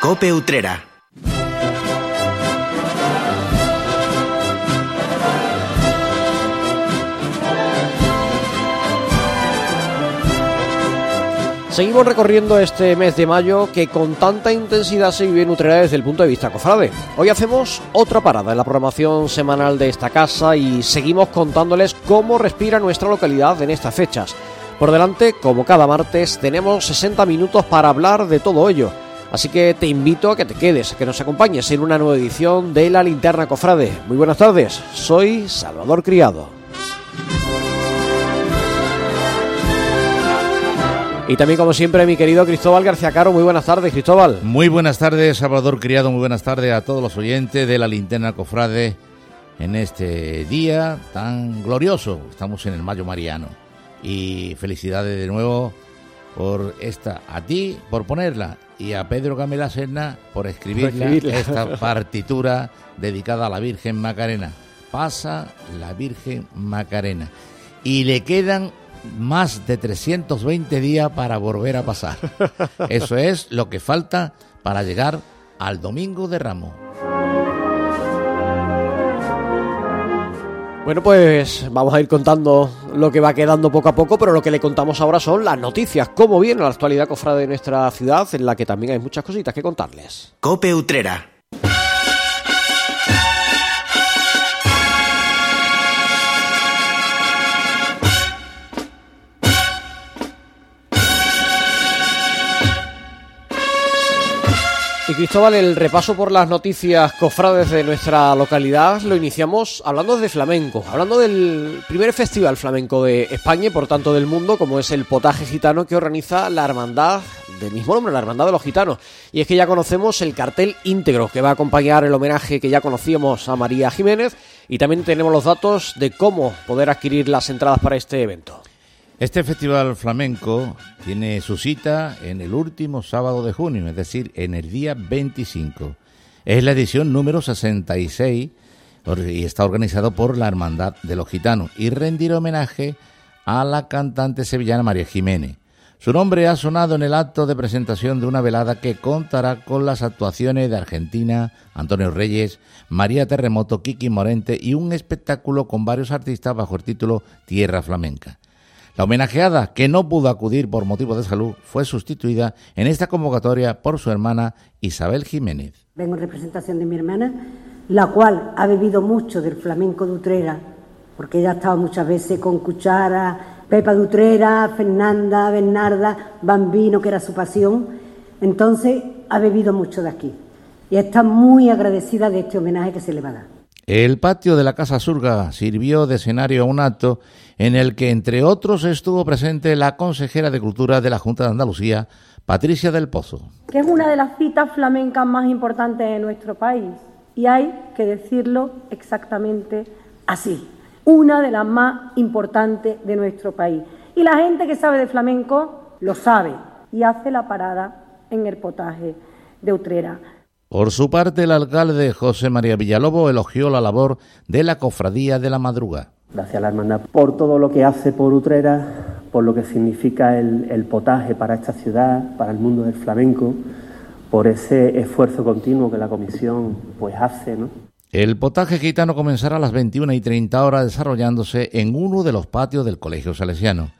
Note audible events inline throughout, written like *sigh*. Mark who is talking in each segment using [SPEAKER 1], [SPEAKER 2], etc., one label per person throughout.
[SPEAKER 1] Cope Utrera.
[SPEAKER 2] Seguimos recorriendo este mes de mayo que con tanta intensidad se vive en Utrera desde el punto de vista cofrade. Hoy hacemos otra parada en la programación semanal de esta casa y seguimos contándoles cómo respira nuestra localidad en estas fechas. Por delante, como cada martes, tenemos 60 minutos para hablar de todo ello. Así que te invito a que te quedes, a que nos acompañes en una nueva edición de La Linterna Cofrade. Muy buenas tardes, soy Salvador Criado. Y también, como siempre, mi querido Cristóbal García Caro. Muy buenas tardes, Cristóbal.
[SPEAKER 3] Muy buenas tardes, Salvador Criado. Muy buenas tardes a todos los oyentes de la Linterna Cofrade en este día tan glorioso. Estamos en el Mayo Mariano. Y felicidades de nuevo por esta, a ti por ponerla y a Pedro Camela Serna por escribirla, esta *laughs* partitura dedicada a la Virgen Macarena. Pasa la Virgen Macarena. Y le quedan más de 320 días para volver a pasar. *laughs* Eso es lo que falta para llegar al Domingo de Ramos.
[SPEAKER 2] Bueno, pues vamos a ir contando lo que va quedando poco a poco, pero lo que le contamos ahora son las noticias, cómo viene la actualidad cofrade de nuestra ciudad, en la que también hay muchas cositas que contarles.
[SPEAKER 1] Cope Utrera.
[SPEAKER 2] Y Cristóbal, el repaso por las noticias cofrades de nuestra localidad lo iniciamos hablando de flamenco, hablando del primer festival flamenco de España y por tanto del mundo, como es el Potaje Gitano que organiza la Hermandad del mismo nombre, la Hermandad de los Gitanos. Y es que ya conocemos el cartel íntegro que va a acompañar el homenaje que ya conocíamos a María Jiménez y también tenemos los datos de cómo poder adquirir las entradas para este evento.
[SPEAKER 3] Este festival flamenco tiene su cita en el último sábado de junio, es decir, en el día 25. Es la edición número 66 y está organizado por la Hermandad de los Gitanos y rendir homenaje a la cantante sevillana María Jiménez. Su nombre ha sonado en el acto de presentación de una velada que contará con las actuaciones de Argentina, Antonio Reyes, María Terremoto, Kiki Morente y un espectáculo con varios artistas bajo el título Tierra Flamenca. La homenajeada, que no pudo acudir por motivo de salud, fue sustituida en esta convocatoria por su hermana Isabel Jiménez.
[SPEAKER 4] Vengo en representación de mi hermana, la cual ha bebido mucho del flamenco de Utrera, porque ella ha estado muchas veces con Cuchara, Pepa de Utrera, Fernanda, Bernarda, Bambino, que era su pasión. Entonces ha bebido mucho de aquí y está muy agradecida de este homenaje que se le va a dar.
[SPEAKER 3] El patio de la Casa Surga sirvió de escenario a un acto en el que, entre otros, estuvo presente la consejera de Cultura de la Junta de Andalucía, Patricia del Pozo.
[SPEAKER 5] Que es una de las citas flamencas más importantes de nuestro país y hay que decirlo exactamente así. Una de las más importantes de nuestro país. Y la gente que sabe de flamenco lo sabe y hace la parada en el potaje de Utrera.
[SPEAKER 3] Por su parte, el alcalde José María Villalobo elogió la labor de la Cofradía de la Madruga.
[SPEAKER 6] Gracias a la hermandad por todo lo que hace por Utrera, por lo que significa el, potaje para esta ciudad, para el mundo del flamenco, por ese esfuerzo continuo que la comisión pues hace, ¿no?
[SPEAKER 3] El potaje gitano comenzará a las 21 y 30 horas desarrollándose en uno de los patios del Colegio Salesiano.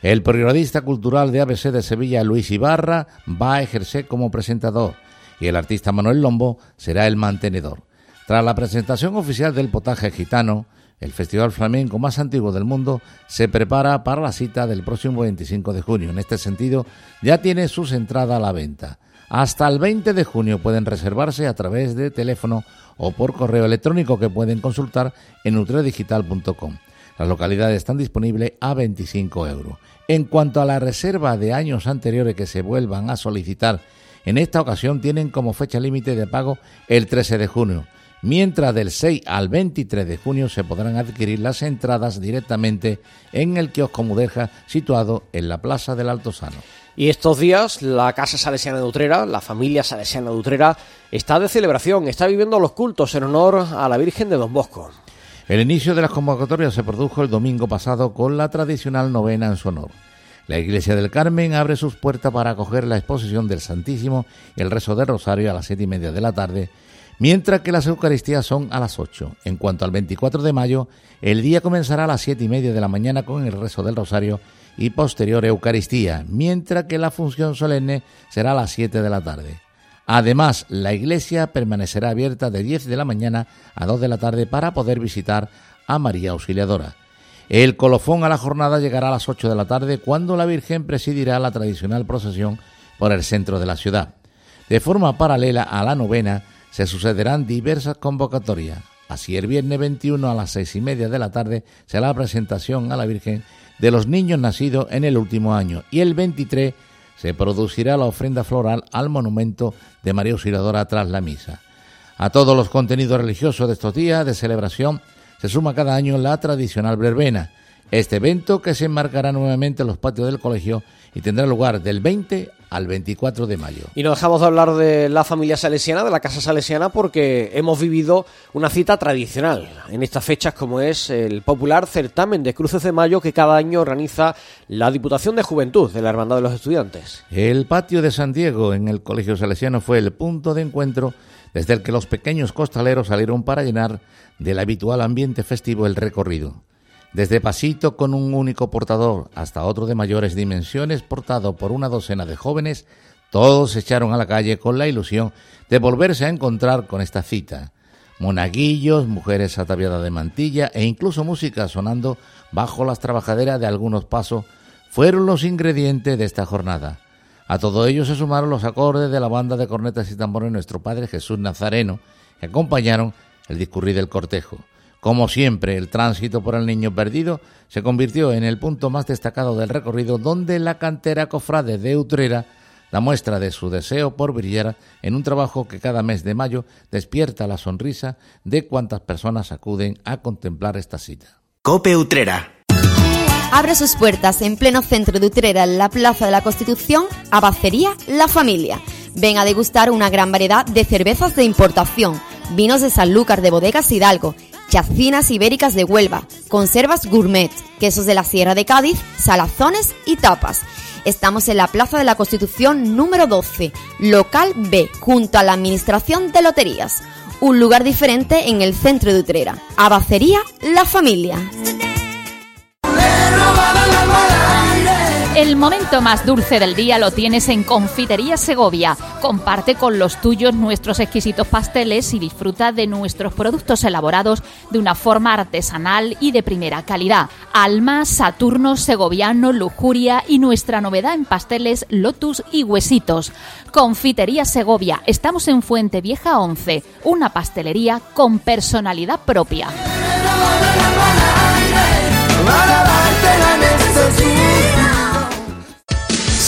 [SPEAKER 3] El periodista cultural de ABC de Sevilla, Luis Ibarra, va a ejercer como presentador y el artista Manuel Lombo será el mantenedor. Tras la presentación oficial del potaje gitano, el festival flamenco más antiguo del mundo se prepara para la cita del próximo 25 de junio. En este sentido, ya tiene sus entradas a la venta. Hasta el 20 de junio pueden reservarse a través de teléfono o por correo electrónico que pueden consultar en nutredigital.com. Las localidades están disponibles a 25 euros. En cuanto a la reserva de años anteriores que se vuelvan a solicitar en esta ocasión tienen como fecha límite de pago el 13 de junio, mientras del 6 al 23 de junio se podrán adquirir las entradas directamente en el kiosco Mudeja situado en la Plaza del Altosano.
[SPEAKER 2] Y estos días la Casa Salesiana de Utrera, la familia Salesiana de Utrera, está de celebración, está viviendo los cultos en honor a la Virgen de Don Bosco.
[SPEAKER 3] El inicio de las convocatorias se produjo el domingo pasado con la tradicional novena en su honor. La iglesia del Carmen abre sus puertas para acoger la exposición del Santísimo y el rezo del Rosario a las siete y media de la tarde, mientras que las Eucaristías son a las ocho. En cuanto al 24 de mayo, el día comenzará a las siete y media de la mañana con el rezo del Rosario y posterior Eucaristía, mientras que la función solemne será a las siete de la tarde. Además, la iglesia permanecerá abierta de 10 de la mañana a 2 de la tarde para poder visitar a María Auxiliadora. El colofón a la jornada llegará a las 8 de la tarde cuando la Virgen presidirá la tradicional procesión por el centro de la ciudad. De forma paralela a la novena se sucederán diversas convocatorias. Así el viernes 21 a las seis y media de la tarde será la presentación a la Virgen de los niños nacidos en el último año y el 23 se producirá la ofrenda floral al monumento de María Auxiliadora tras la misa. A todos los contenidos religiosos de estos días de celebración se suma cada año la tradicional verbena, este evento que se enmarcará nuevamente en los patios del colegio y tendrá lugar del 20 al 24 de mayo.
[SPEAKER 2] Y no dejamos de hablar de la familia salesiana, de la casa salesiana, porque hemos vivido una cita tradicional en estas fechas, como es el popular certamen de cruces de mayo que cada año organiza la Diputación de Juventud de la Hermandad de los Estudiantes.
[SPEAKER 3] El patio de San Diego en el Colegio Salesiano fue el punto de encuentro desde el que los pequeños costaleros salieron para llenar del habitual ambiente festivo el recorrido. Desde pasito con un único portador hasta otro de mayores dimensiones portado por una docena de jóvenes, todos se echaron a la calle con la ilusión de volverse a encontrar con esta cita. Monaguillos, mujeres ataviadas de mantilla e incluso música sonando bajo las trabajaderas de algunos pasos fueron los ingredientes de esta jornada. A todo ello se sumaron los acordes de la banda de cornetas y tambores Nuestro Padre Jesús Nazareno, que acompañaron el discurrir del cortejo. Como siempre, el tránsito por el Niño Perdido se convirtió en el punto más destacado del recorrido donde la cantera cofrade de Utrera da muestra de su deseo por brillar en un trabajo que cada mes de mayo despierta la sonrisa de cuantas personas acuden a contemplar esta cita.
[SPEAKER 1] Cope Utrera.
[SPEAKER 7] Abre sus puertas en pleno centro de Utrera, en la Plaza de la Constitución, Abacería La Familia. Ven a degustar una gran variedad de cervezas de importación, vinos de Sanlúcar de Bodegas Hidalgo chacinas ibéricas de Huelva, conservas gourmet, quesos de la Sierra de Cádiz, salazones y tapas. Estamos en la Plaza de la Constitución número 12, local B, junto a la Administración de Loterías. Un lugar diferente en el centro de Utrera. Abacería La Familia.
[SPEAKER 8] El momento más dulce del día lo tienes en Confitería Segovia. Comparte con los tuyos nuestros exquisitos pasteles y disfruta de nuestros productos elaborados de una forma artesanal y de primera calidad. Alma, Saturno, Segoviano, Lujuria y nuestra novedad en pasteles Lotus y Huesitos. Confitería Segovia. Estamos en Fuente Vieja 11, una pastelería con personalidad propia.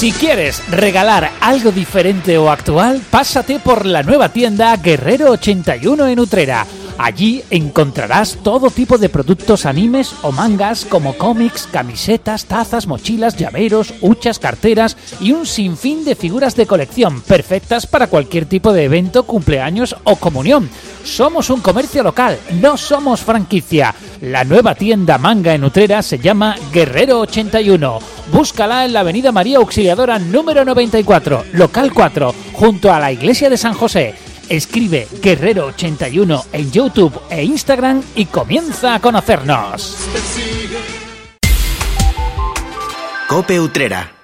[SPEAKER 9] Si quieres regalar algo diferente o actual, pásate por la nueva tienda Guerrero 81 en Utrera. Allí encontrarás todo tipo de productos animes o mangas como cómics, camisetas, tazas, mochilas, llaveros, huchas, carteras y un sinfín de figuras de colección perfectas para cualquier tipo de evento, cumpleaños o comunión. Somos un comercio local, no somos franquicia. La nueva tienda manga en Utrera se llama Guerrero 81. Búscala en la Avenida María Auxiliadora número 94, local 4, junto a la Iglesia de San José. Escribe Guerrero81 en YouTube e Instagram y comienza a conocernos.
[SPEAKER 1] Cope Utrera.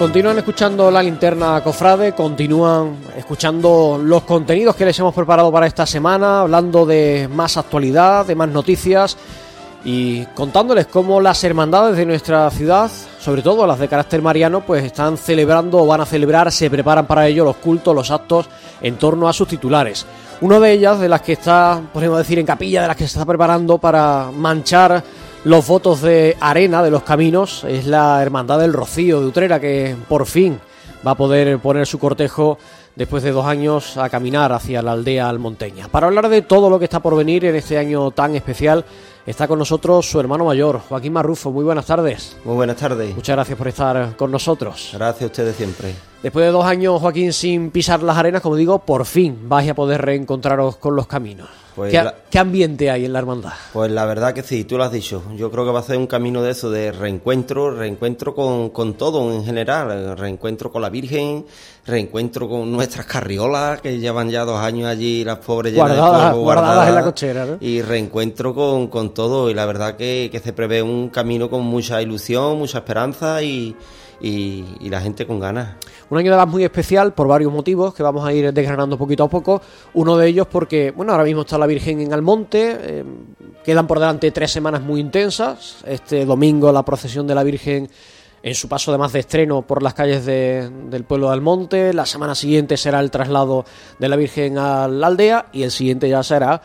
[SPEAKER 2] Continúan escuchando la linterna cofrade, continúan escuchando los contenidos que les hemos preparado para esta semana, hablando de más actualidad, de más noticias y contándoles cómo las hermandades de nuestra ciudad, sobre todo las de carácter mariano, pues están celebrando o van a celebrar, se preparan para ello los cultos, los actos en torno a sus titulares. Una de ellas, de las que está, podemos decir, en capilla, de las que se está preparando para manchar los votos de arena de los caminos es la Hermandad del Rocío de Utrera que por fin va a poder poner su cortejo después de dos años a caminar hacia la aldea almonteña. Para hablar de todo lo que está por venir en este año tan especial, Está con nosotros su hermano mayor, Joaquín Marrufo. Muy buenas tardes.
[SPEAKER 10] Muy buenas tardes.
[SPEAKER 2] Muchas gracias por estar con nosotros.
[SPEAKER 10] Gracias a ustedes siempre.
[SPEAKER 2] Después de dos años, Joaquín, sin pisar las arenas, como digo, por fin vais a poder reencontraros con los caminos.
[SPEAKER 10] Pues
[SPEAKER 2] ¿Qué,
[SPEAKER 10] la-
[SPEAKER 2] qué ambiente hay en la hermandad?
[SPEAKER 10] Pues la verdad que sí, tú lo has dicho. Yo creo que va a ser un camino de eso, de reencuentro, reencuentro con, con todo en general, reencuentro con la Virgen, reencuentro con nuestras carriolas que llevan ya dos años allí, las pobres llenas de
[SPEAKER 2] Guardadas-
[SPEAKER 10] polvo,
[SPEAKER 2] guardadas en la cochera, ¿no?
[SPEAKER 10] Y reencuentro con, con todo y la verdad que, que se prevé un camino con mucha ilusión, mucha esperanza y, y, y la gente con ganas.
[SPEAKER 2] Un año además muy especial por varios motivos que vamos a ir desgranando poquito a poco. Uno de ellos porque, bueno, ahora mismo está la Virgen en Almonte, eh, quedan por delante tres semanas muy intensas. Este domingo la procesión de la Virgen en su paso además de estreno por las calles de- del pueblo de Almonte. La semana siguiente será el traslado de la Virgen a la aldea y el siguiente ya será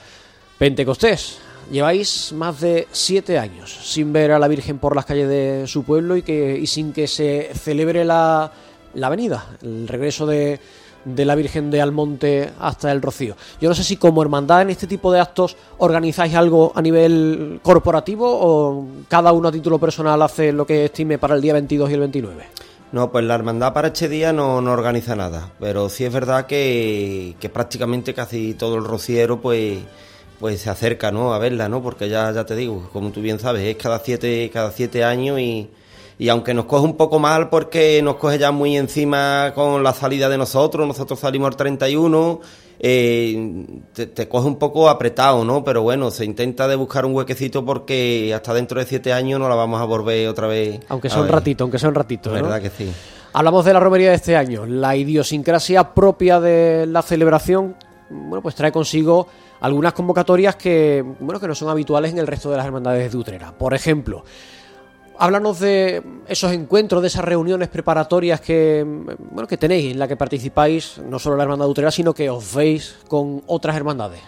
[SPEAKER 2] Pentecostés. Lleváis más de siete años sin ver a la Virgen por las calles de su pueblo y, que, y sin que se celebre la, la avenida, el regreso de, de la Virgen de Almonte hasta el Rocío. Yo no sé si como hermandad en este tipo de actos organizáis algo a nivel corporativo o cada uno a título personal hace lo que estime para el día 22 y el 29.
[SPEAKER 10] No, pues la hermandad para este día no, no organiza nada, pero sí es verdad que, que prácticamente casi todo el rociero pues pues se acerca ¿no? a verla, ¿no? porque ya, ya te digo, como tú bien sabes, es cada siete, cada siete años y, y aunque nos coge un poco mal porque nos coge ya muy encima con la salida de nosotros, nosotros salimos el 31, eh, te, te coge un poco apretado, ¿no? Pero bueno, se intenta de buscar un huequecito porque hasta dentro de siete años no la vamos a volver otra vez.
[SPEAKER 2] Aunque sea un ratito, aunque sea un ratito.
[SPEAKER 10] La
[SPEAKER 2] ¿no?
[SPEAKER 10] verdad que sí.
[SPEAKER 2] Hablamos de la romería de este año. La idiosincrasia propia de la celebración, bueno, pues trae consigo algunas convocatorias que, bueno, que no son habituales en el resto de las hermandades de Utrera. Por ejemplo, háblanos de esos encuentros, de esas reuniones preparatorias que, bueno, que tenéis, en la que participáis, no solo la hermandad Utrera, sino que os veis con otras hermandades.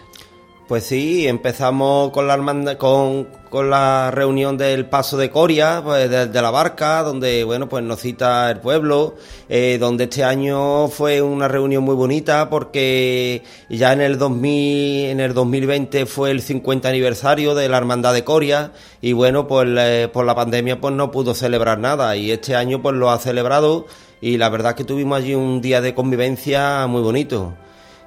[SPEAKER 10] Pues sí, empezamos con la con, la reunión del paso de Coria, pues la barca, donde bueno pues nos cita el pueblo, eh, donde este año fue una reunión muy bonita porque ya en el 2000, en el 2020 fue el 50 aniversario de la hermandad de Coria y bueno pues eh, por la pandemia pues no pudo celebrar nada y este año pues lo ha celebrado y la verdad que tuvimos allí un día de convivencia muy bonito.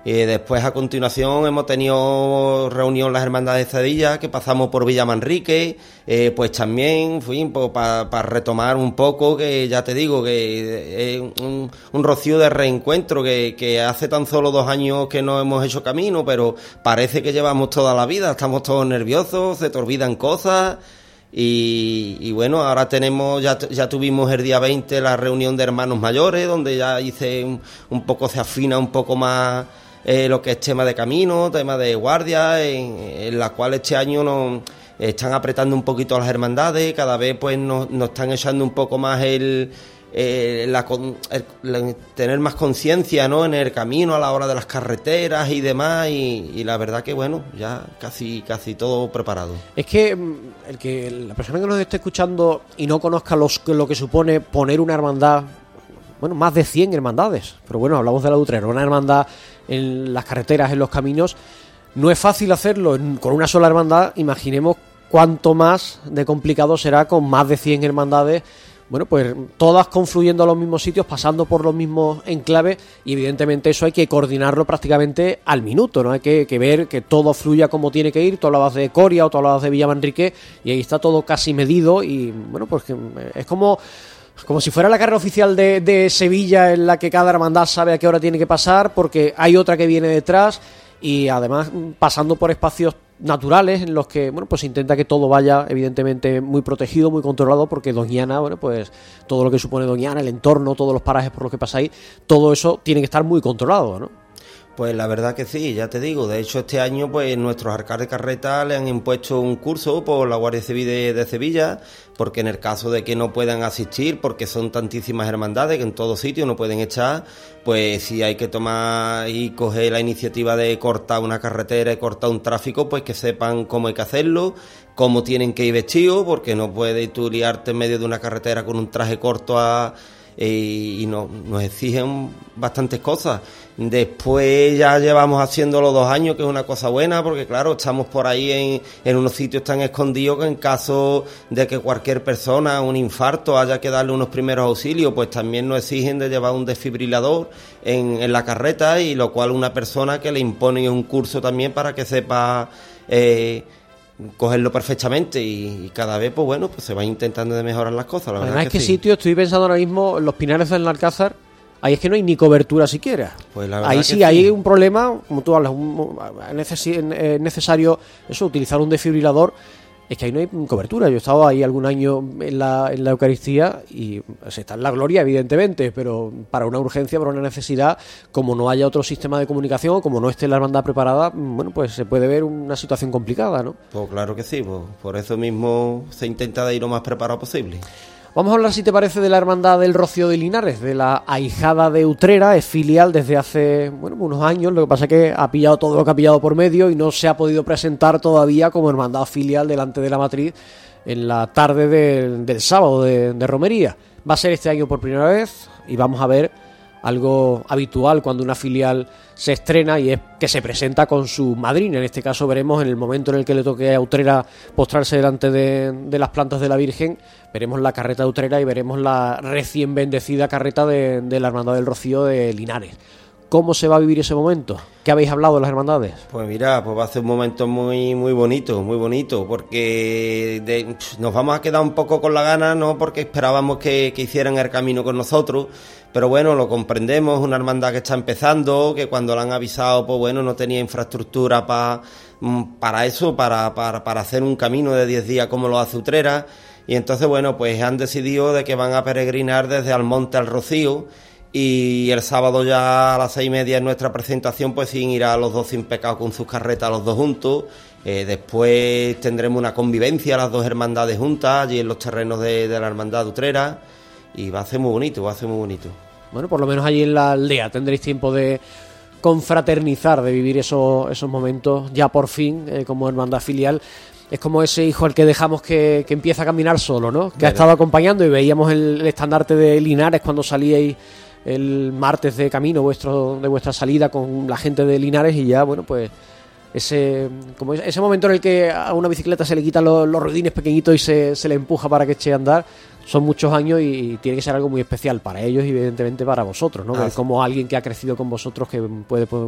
[SPEAKER 10] Y después a continuación hemos tenido reunión las hermandades de Cedilla, que pasamos por Villa Manrique, eh, pues también fuimos para retomar un poco, que ya te digo, que es un, rocío de reencuentro, que, hace tan solo dos años que no hemos hecho camino, pero parece que llevamos toda la vida, estamos todos nerviosos, se te olvidan cosas. Y, y bueno, ahora tenemos, ya, ya tuvimos el día 20 la reunión de hermanos mayores, donde ya hice un, un poco, se afina un poco más eh, lo que es tema de camino, tema de guardia, en, en la cual este año nos están apretando un poquito las hermandades, cada vez pues nos, nos están echando un poco más el, eh, la el- tener más conciencia ¿no? en el camino a la hora de las carreteras y demás y, la verdad que bueno ya casi casi todo preparado
[SPEAKER 2] Es que mm, el que la persona que nos esté escuchando y no conozca lo que supone poner una hermandad, bueno, más de 100 hermandades, pero bueno, hablamos de la Utrera, una hermandad en las carreteras, en los caminos, no es fácil hacerlo con una sola hermandad, imaginemos cuánto más de complicado será con más de 100 hermandades. Bueno, pues todas confluyendo a los mismos sitios, pasando por los mismos enclaves y evidentemente eso hay que coordinarlo prácticamente al minuto, ¿no? Hay que, que ver que todo fluya como tiene que ir, tú hablabas de Coria o tú hablabas de Villamanrique y ahí está todo casi medido y bueno, pues eh, es como como si fuera la carrera oficial de, de Sevilla en la que cada hermandad sabe a qué hora tiene que pasar porque hay otra que viene detrás y además pasando por espacios naturales en los que bueno pues intenta que todo vaya evidentemente muy protegido muy controlado porque Doñana bueno pues todo lo que supone Doñana el entorno todos los parajes por los que pasáis todo eso tiene que estar muy controlado ¿no?
[SPEAKER 10] Pues la verdad que sí, ya te digo. De hecho, este año, pues nuestros alcaldes de carreta le han impuesto un curso por la Guardia Civil de, de Sevilla, porque en el caso de que no puedan asistir, porque son tantísimas hermandades que en todo sitio no pueden echar, pues si hay que tomar y coger la iniciativa de cortar una carretera y cortar un tráfico, pues que sepan cómo hay que hacerlo, cómo tienen que ir vestidos, porque no puedes tú liarte en medio de una carretera con un traje corto a eh, y no- nos exigen bastantes cosas. Después ya llevamos haciéndolo dos años, que es una cosa buena, porque claro, estamos por ahí en, en unos sitios tan escondidos que en caso de que cualquier persona, un infarto, haya que darle unos primeros auxilios, pues también nos exigen de llevar un desfibrilador en, en la carreta, y lo cual una persona que le impone un curso también para que sepa... eh, cogerlo perfectamente y, y cada vez pues bueno pues se va intentando de mejorar las cosas la verdad
[SPEAKER 2] es que
[SPEAKER 10] sí.
[SPEAKER 2] sitio, estoy pensando ahora mismo, los pinares del Alcázar, ahí es que no hay ni cobertura siquiera.
[SPEAKER 10] Pues la verdad
[SPEAKER 2] Ahí sí,
[SPEAKER 10] sí.
[SPEAKER 2] hay un problema, como tú hablas, un- es necesario eso, utilizar un desfibrilador. Es que ahí no hay cobertura. Yo he estado ahí algún año en la, en la Eucaristía y se está en la gloria, evidentemente, pero para una urgencia, para una necesidad, como no haya otro sistema de comunicación, como no esté la hermandad preparada, bueno, pues se puede ver una situación complicada, ¿no?
[SPEAKER 10] Pues claro que sí, pues, por eso mismo se intenta de ir lo más preparado posible.
[SPEAKER 2] Vamos a hablar, si te parece, de la Hermandad del Rocío de Linares, de la ahijada de Utrera, es filial desde hace bueno, unos años, lo que pasa es que ha pillado todo lo que ha pillado por medio y no se ha podido presentar todavía como hermandad filial delante de la matriz en la tarde del, del sábado de, de romería. Va a ser este año por primera vez y vamos a ver algo habitual cuando una filial se estrena y es que se presenta con su madrina. En este caso veremos en el momento en el que le toque a Utrera postrarse delante de, de las plantas de la Virgen, veremos la carreta de Utrera y veremos la recién bendecida carreta de, la Hermandad del Rocío de Linares. ¿Cómo se va a vivir ese momento? ¿Qué habéis hablado de las hermandades?
[SPEAKER 10] Pues mira, pues va a ser un momento muy muy bonito, muy bonito, porque nos vamos a quedar un poco con la gana, no porque esperábamos que, que hicieran el camino con nosotros, pero bueno, lo comprendemos, una hermandad que está empezando, que cuando la han avisado, pues bueno, no tenía infraestructura pa- mm, para eso, para, para, para hacer un camino de 10 días como lo hace Utrera, y entonces bueno, pues han decidido de que van a peregrinar desde Almonte al Rocío, y el sábado ya a las seis y media en nuestra presentación, pues sin ir a los dos sin pecado con sus carretas los dos juntos. Eh, después tendremos una convivencia, las dos hermandades juntas, allí en los terrenos de, la hermandad Utrera. Y va a ser muy bonito, va a ser muy bonito.
[SPEAKER 2] Bueno, por lo menos allí en la aldea tendréis tiempo de confraternizar, de vivir esos, esos momentos ya por fin eh, como hermandad filial. Es como ese hijo al que dejamos que, que empieza a caminar solo, ¿no? Que ha estado acompañando y veíamos el, el estandarte de Linares cuando salíais el martes de camino vuestro de vuestra salida con la gente de Linares y ya, bueno, pues ese como ese momento en el que a una bicicleta se le quitan los, los ruedines pequeñitos y se, se le empuja para que eche a andar son muchos años y tiene que ser algo muy especial para ellos y evidentemente para vosotros, ¿no?
[SPEAKER 10] Ah,
[SPEAKER 2] como alguien que ha crecido con vosotros que puede, puede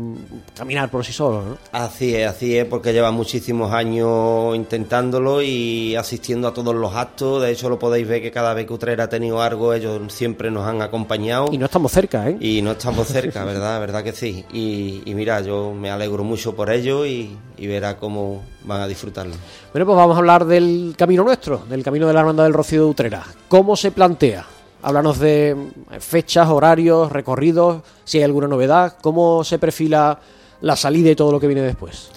[SPEAKER 2] caminar por sí solo, ¿no?
[SPEAKER 10] Así es, así es, porque lleva muchísimos años intentándolo y asistiendo a todos los actos. De hecho, lo podéis ver que cada vez que Utrera ha tenido algo, ellos siempre nos han acompañado.
[SPEAKER 2] Y no estamos cerca, ¿eh?
[SPEAKER 10] Y no estamos cerca, *laughs* ¿verdad? ¿Verdad que sí? Y, y mira, yo me alegro mucho por ello y, y verá cómo van a disfrutarlo.
[SPEAKER 2] Bueno, pues vamos a hablar del camino nuestro, del camino de la Hermandad del Rocío de Utrera. ¿Cómo se plantea? Háblanos de eh, fechas, horarios, recorridos, si hay alguna novedad, cómo se perfila la salida y todo lo que viene después.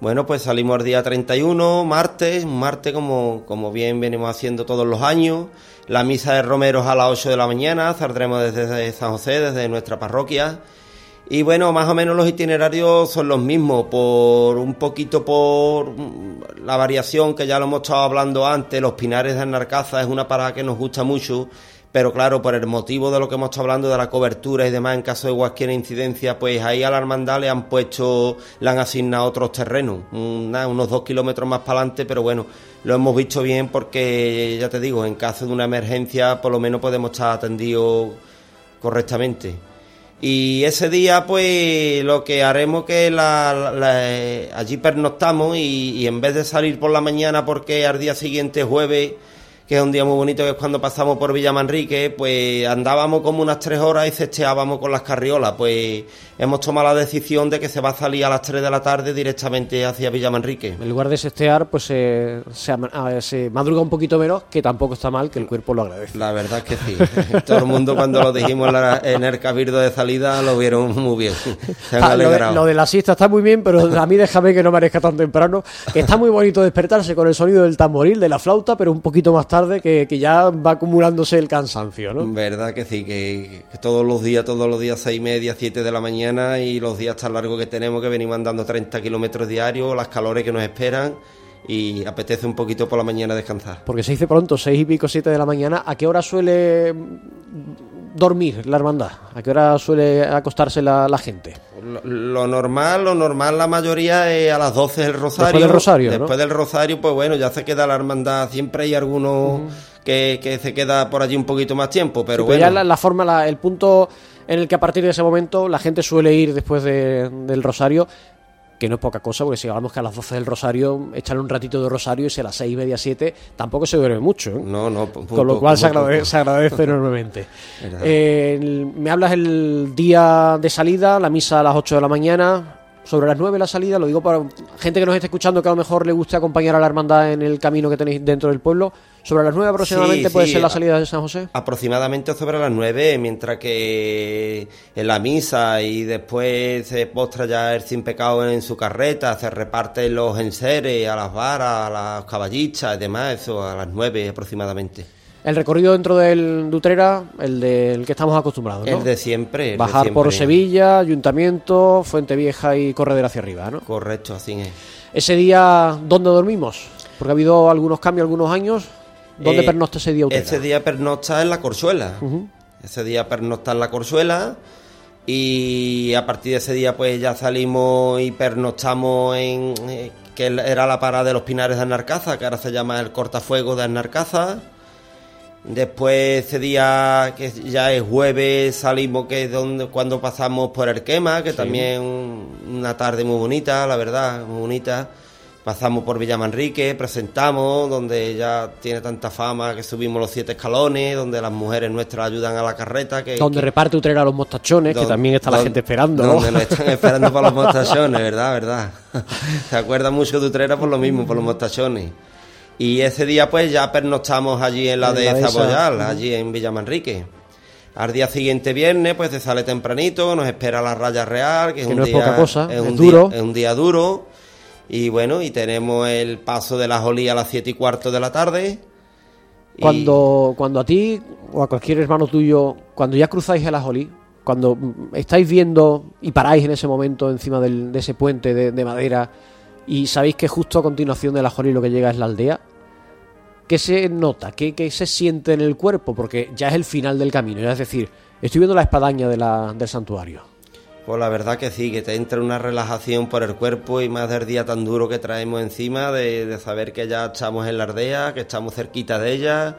[SPEAKER 10] Bueno, pues salimos el día 31, martes, un martes como, como bien venimos haciendo todos los años. La misa de romeros a las 8 de la mañana, saldremos desde San José, desde nuestra parroquia. Y bueno, más o menos los itinerarios son los mismos, por un poquito por la variación que ya lo hemos estado hablando antes, los Pinares de Anarcaza es una parada que nos gusta mucho, pero claro, por el motivo de lo que hemos estado hablando de la cobertura y demás, en caso de cualquier incidencia, pues ahí a la hermandad le han puesto, le han asignado otros terrenos, unos dos kilómetros más para adelante, pero bueno, lo hemos visto bien porque, ya te digo, en caso de una emergencia, por lo menos podemos estar atendidos correctamente. Y ese día, pues, lo que haremos que la, la- la- allí pernoctamos y, y en vez de salir por la mañana porque al día siguiente, jueves, que es un día muy bonito, que es cuando pasamos por Villa Manrique, pues andábamos como unas tres horas y cesteábamos con las carriolas. Pues hemos tomado la decisión de que se va a salir a las 3 de la tarde directamente hacia Villa Manrique.
[SPEAKER 2] En lugar de sestear, pues se, se se madruga un poquito menos, que tampoco está mal, que el cuerpo lo agradece.
[SPEAKER 10] La verdad es que sí. *laughs* Todo el mundo cuando lo dijimos en el cabildo de salida lo vieron muy bien. Se han
[SPEAKER 2] Ah, lo, de, lo de la siesta está muy bien, pero a mí déjame que no merezca tan temprano. Que está muy bonito despertarse con el sonido del tamboril, de la flauta, pero un poquito más tarde que, que ya va acumulándose el cansancio, ¿no?
[SPEAKER 10] Verdad que sí, que, que todos los días, todos los días, seis y media, siete de la mañana y los días tan largos que tenemos, que venimos andando 30 kilómetros diarios, las calores que nos esperan y apetece un poquito por la mañana descansar.
[SPEAKER 2] Porque se dice pronto, seis y pico, siete de la mañana. ¿A qué hora suele dormir la hermandad? ¿A qué hora suele acostarse la, la gente?
[SPEAKER 10] Lo, lo normal, lo normal la mayoría es a las 12 el rosario.
[SPEAKER 2] Después del rosario, ¿no?
[SPEAKER 10] Después del rosario, pues bueno, ya se queda la hermandad. Siempre hay algunos que, que se queda por allí un poquito más tiempo, pero
[SPEAKER 2] Sí,
[SPEAKER 10] bueno.
[SPEAKER 2] ya la, la forma, la- el punto en el que a partir de ese momento la gente suele ir después de- del rosario, que no es poca cosa, porque si hablamos que a las 12 del rosario, echarle un ratito de rosario y si a las 6 y media, 7, tampoco se duerme mucho. ¿eh?
[SPEAKER 10] No, no,
[SPEAKER 2] Con lo cual se agradece, se agradece *laughs* enormemente. Eh, el- me hablas el día de salida, la misa a las 8 de la mañana. Sobre las 9 la salida, lo digo para gente que nos esté escuchando que a lo mejor le guste acompañar a la hermandad en el camino que tenéis dentro del pueblo. Sobre las 9 aproximadamente
[SPEAKER 10] Sí,
[SPEAKER 2] puede
[SPEAKER 10] sí,
[SPEAKER 2] ser la salida de San José.
[SPEAKER 10] Aproximadamente sobre las 9, mientras que en la misa y después se postra ya el sin pecado en su carreta, se reparten los enseres a las varas, a las caballichas y demás, eso a las 9 aproximadamente.
[SPEAKER 2] El recorrido dentro del de Utrera, el del que estamos acostumbrados, ¿no?
[SPEAKER 10] El de siempre. el de
[SPEAKER 2] Bajar por. Sevilla, Ayuntamiento, Fuente Vieja y Corredera hacia arriba, ¿no?
[SPEAKER 10] Correcto, así es.
[SPEAKER 2] Ese día, ¿dónde dormimos? Porque ha habido algunos cambios, algunos años. ¿Dónde
[SPEAKER 10] Eh,
[SPEAKER 2] pernocta ese día Utrera?
[SPEAKER 10] Ese día pernocta en la Corzuela. Ese día pernocta en la Corzuela. Y a partir de ese día, pues ya salimos y pernoctamos en. eh, que era la parada de los Pinares de Arnarcaza, que ahora se llama el cortafuego de Arnarcaza. Después ese día, que ya es jueves, salimos que es donde, cuando pasamos por el quema, que también una tarde muy bonita, la verdad, muy bonita. Pasamos por Villamanrique, presentamos, donde ya tiene tanta fama que subimos los siete escalones, donde las mujeres nuestras ayudan a la carreta. Que,
[SPEAKER 2] Donde
[SPEAKER 10] que-
[SPEAKER 2] reparte Utrera los mostachones, que también está la gente esperando. ¿no?
[SPEAKER 10] Donde nos están esperando para los mostachones, ¿verdad? ¿verdad? *laughs* Se acuerda mucho de Utrera por lo mismo, por los mostachones. Y ese día pues ya pernoctamos allí en la
[SPEAKER 2] En
[SPEAKER 10] de
[SPEAKER 2] la
[SPEAKER 10] Zaboyal, allí en Villamanrique. Al día siguiente viernes pues se sale tempranito, nos espera la raya real, que es un
[SPEAKER 2] no es
[SPEAKER 10] día,
[SPEAKER 2] poca cosa, es
[SPEAKER 10] un
[SPEAKER 2] duro.
[SPEAKER 10] Día, es un día duro. Y bueno, y tenemos el paso de la Jolía a las siete y cuarto de la tarde.
[SPEAKER 2] Cuando, cuando a ti o a cualquier hermano tuyo, cuando ya cruzáis el Ajolí, cuando mm, estáis viendo y paráis en ese momento encima del- de ese puente de, de madera y sabéis que justo a continuación del Ajolí lo que llega es la aldea, ¿qué se nota? ¿Qué, qué se siente en el cuerpo? Porque ya es el final del camino, es decir, estoy viendo la espadaña de del santuario.
[SPEAKER 10] Pues la verdad que sí, que te entra una relajación por el cuerpo y más del día tan duro que traemos encima, de, saber que ya estamos en la aldea, que estamos cerquita de ella.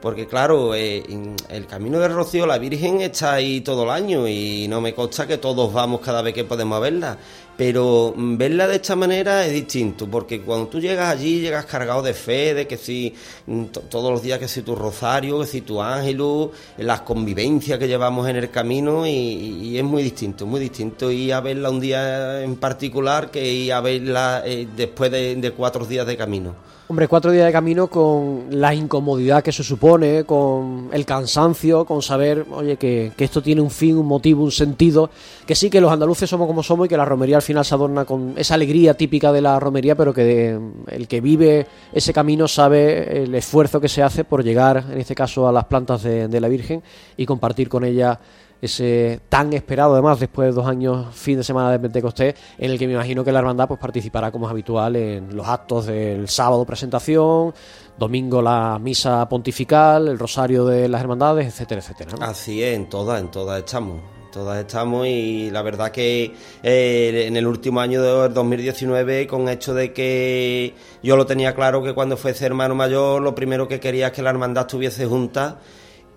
[SPEAKER 10] Porque claro, eh, en el camino del Rocío, la Virgen está ahí todo el año y no me consta que todos vamos cada vez que podemos verla. Pero mm, verla de esta manera es distinto, porque cuando tú llegas allí, llegas cargado de fe, de que si mm, to- todos los días que si tu rosario, que si tu ángelus, las convivencias que llevamos en el camino y, es muy distinto, muy distinto ir a verla un día en particular que ir a verla eh, después de- de cuatro días de camino.
[SPEAKER 2] Hombre, cuatro días de camino con la incomodidad que se supone, con el cansancio, con saber, oye, que, que esto tiene un fin, un motivo, un sentido, que sí que los andaluces somos como somos y que la romería al final se adorna con esa alegría típica de la romería, pero que de- el que vive ese camino sabe el esfuerzo que se hace por llegar, en este caso, a las plantas de, de la Virgen y compartir con ella ese tan esperado además después de dos años fin de semana de Pentecostés en el que me imagino que la hermandad pues participará como es habitual en los actos del sábado presentación domingo la misa pontifical el rosario de las hermandades etcétera etcétera.
[SPEAKER 10] Así es, en todas, en todas estamos. Todas estamos y la verdad que eh, en el último año de 2019, con hecho de que yo lo tenía claro que cuando fuese hermano mayor, lo primero que quería es que la hermandad estuviese junta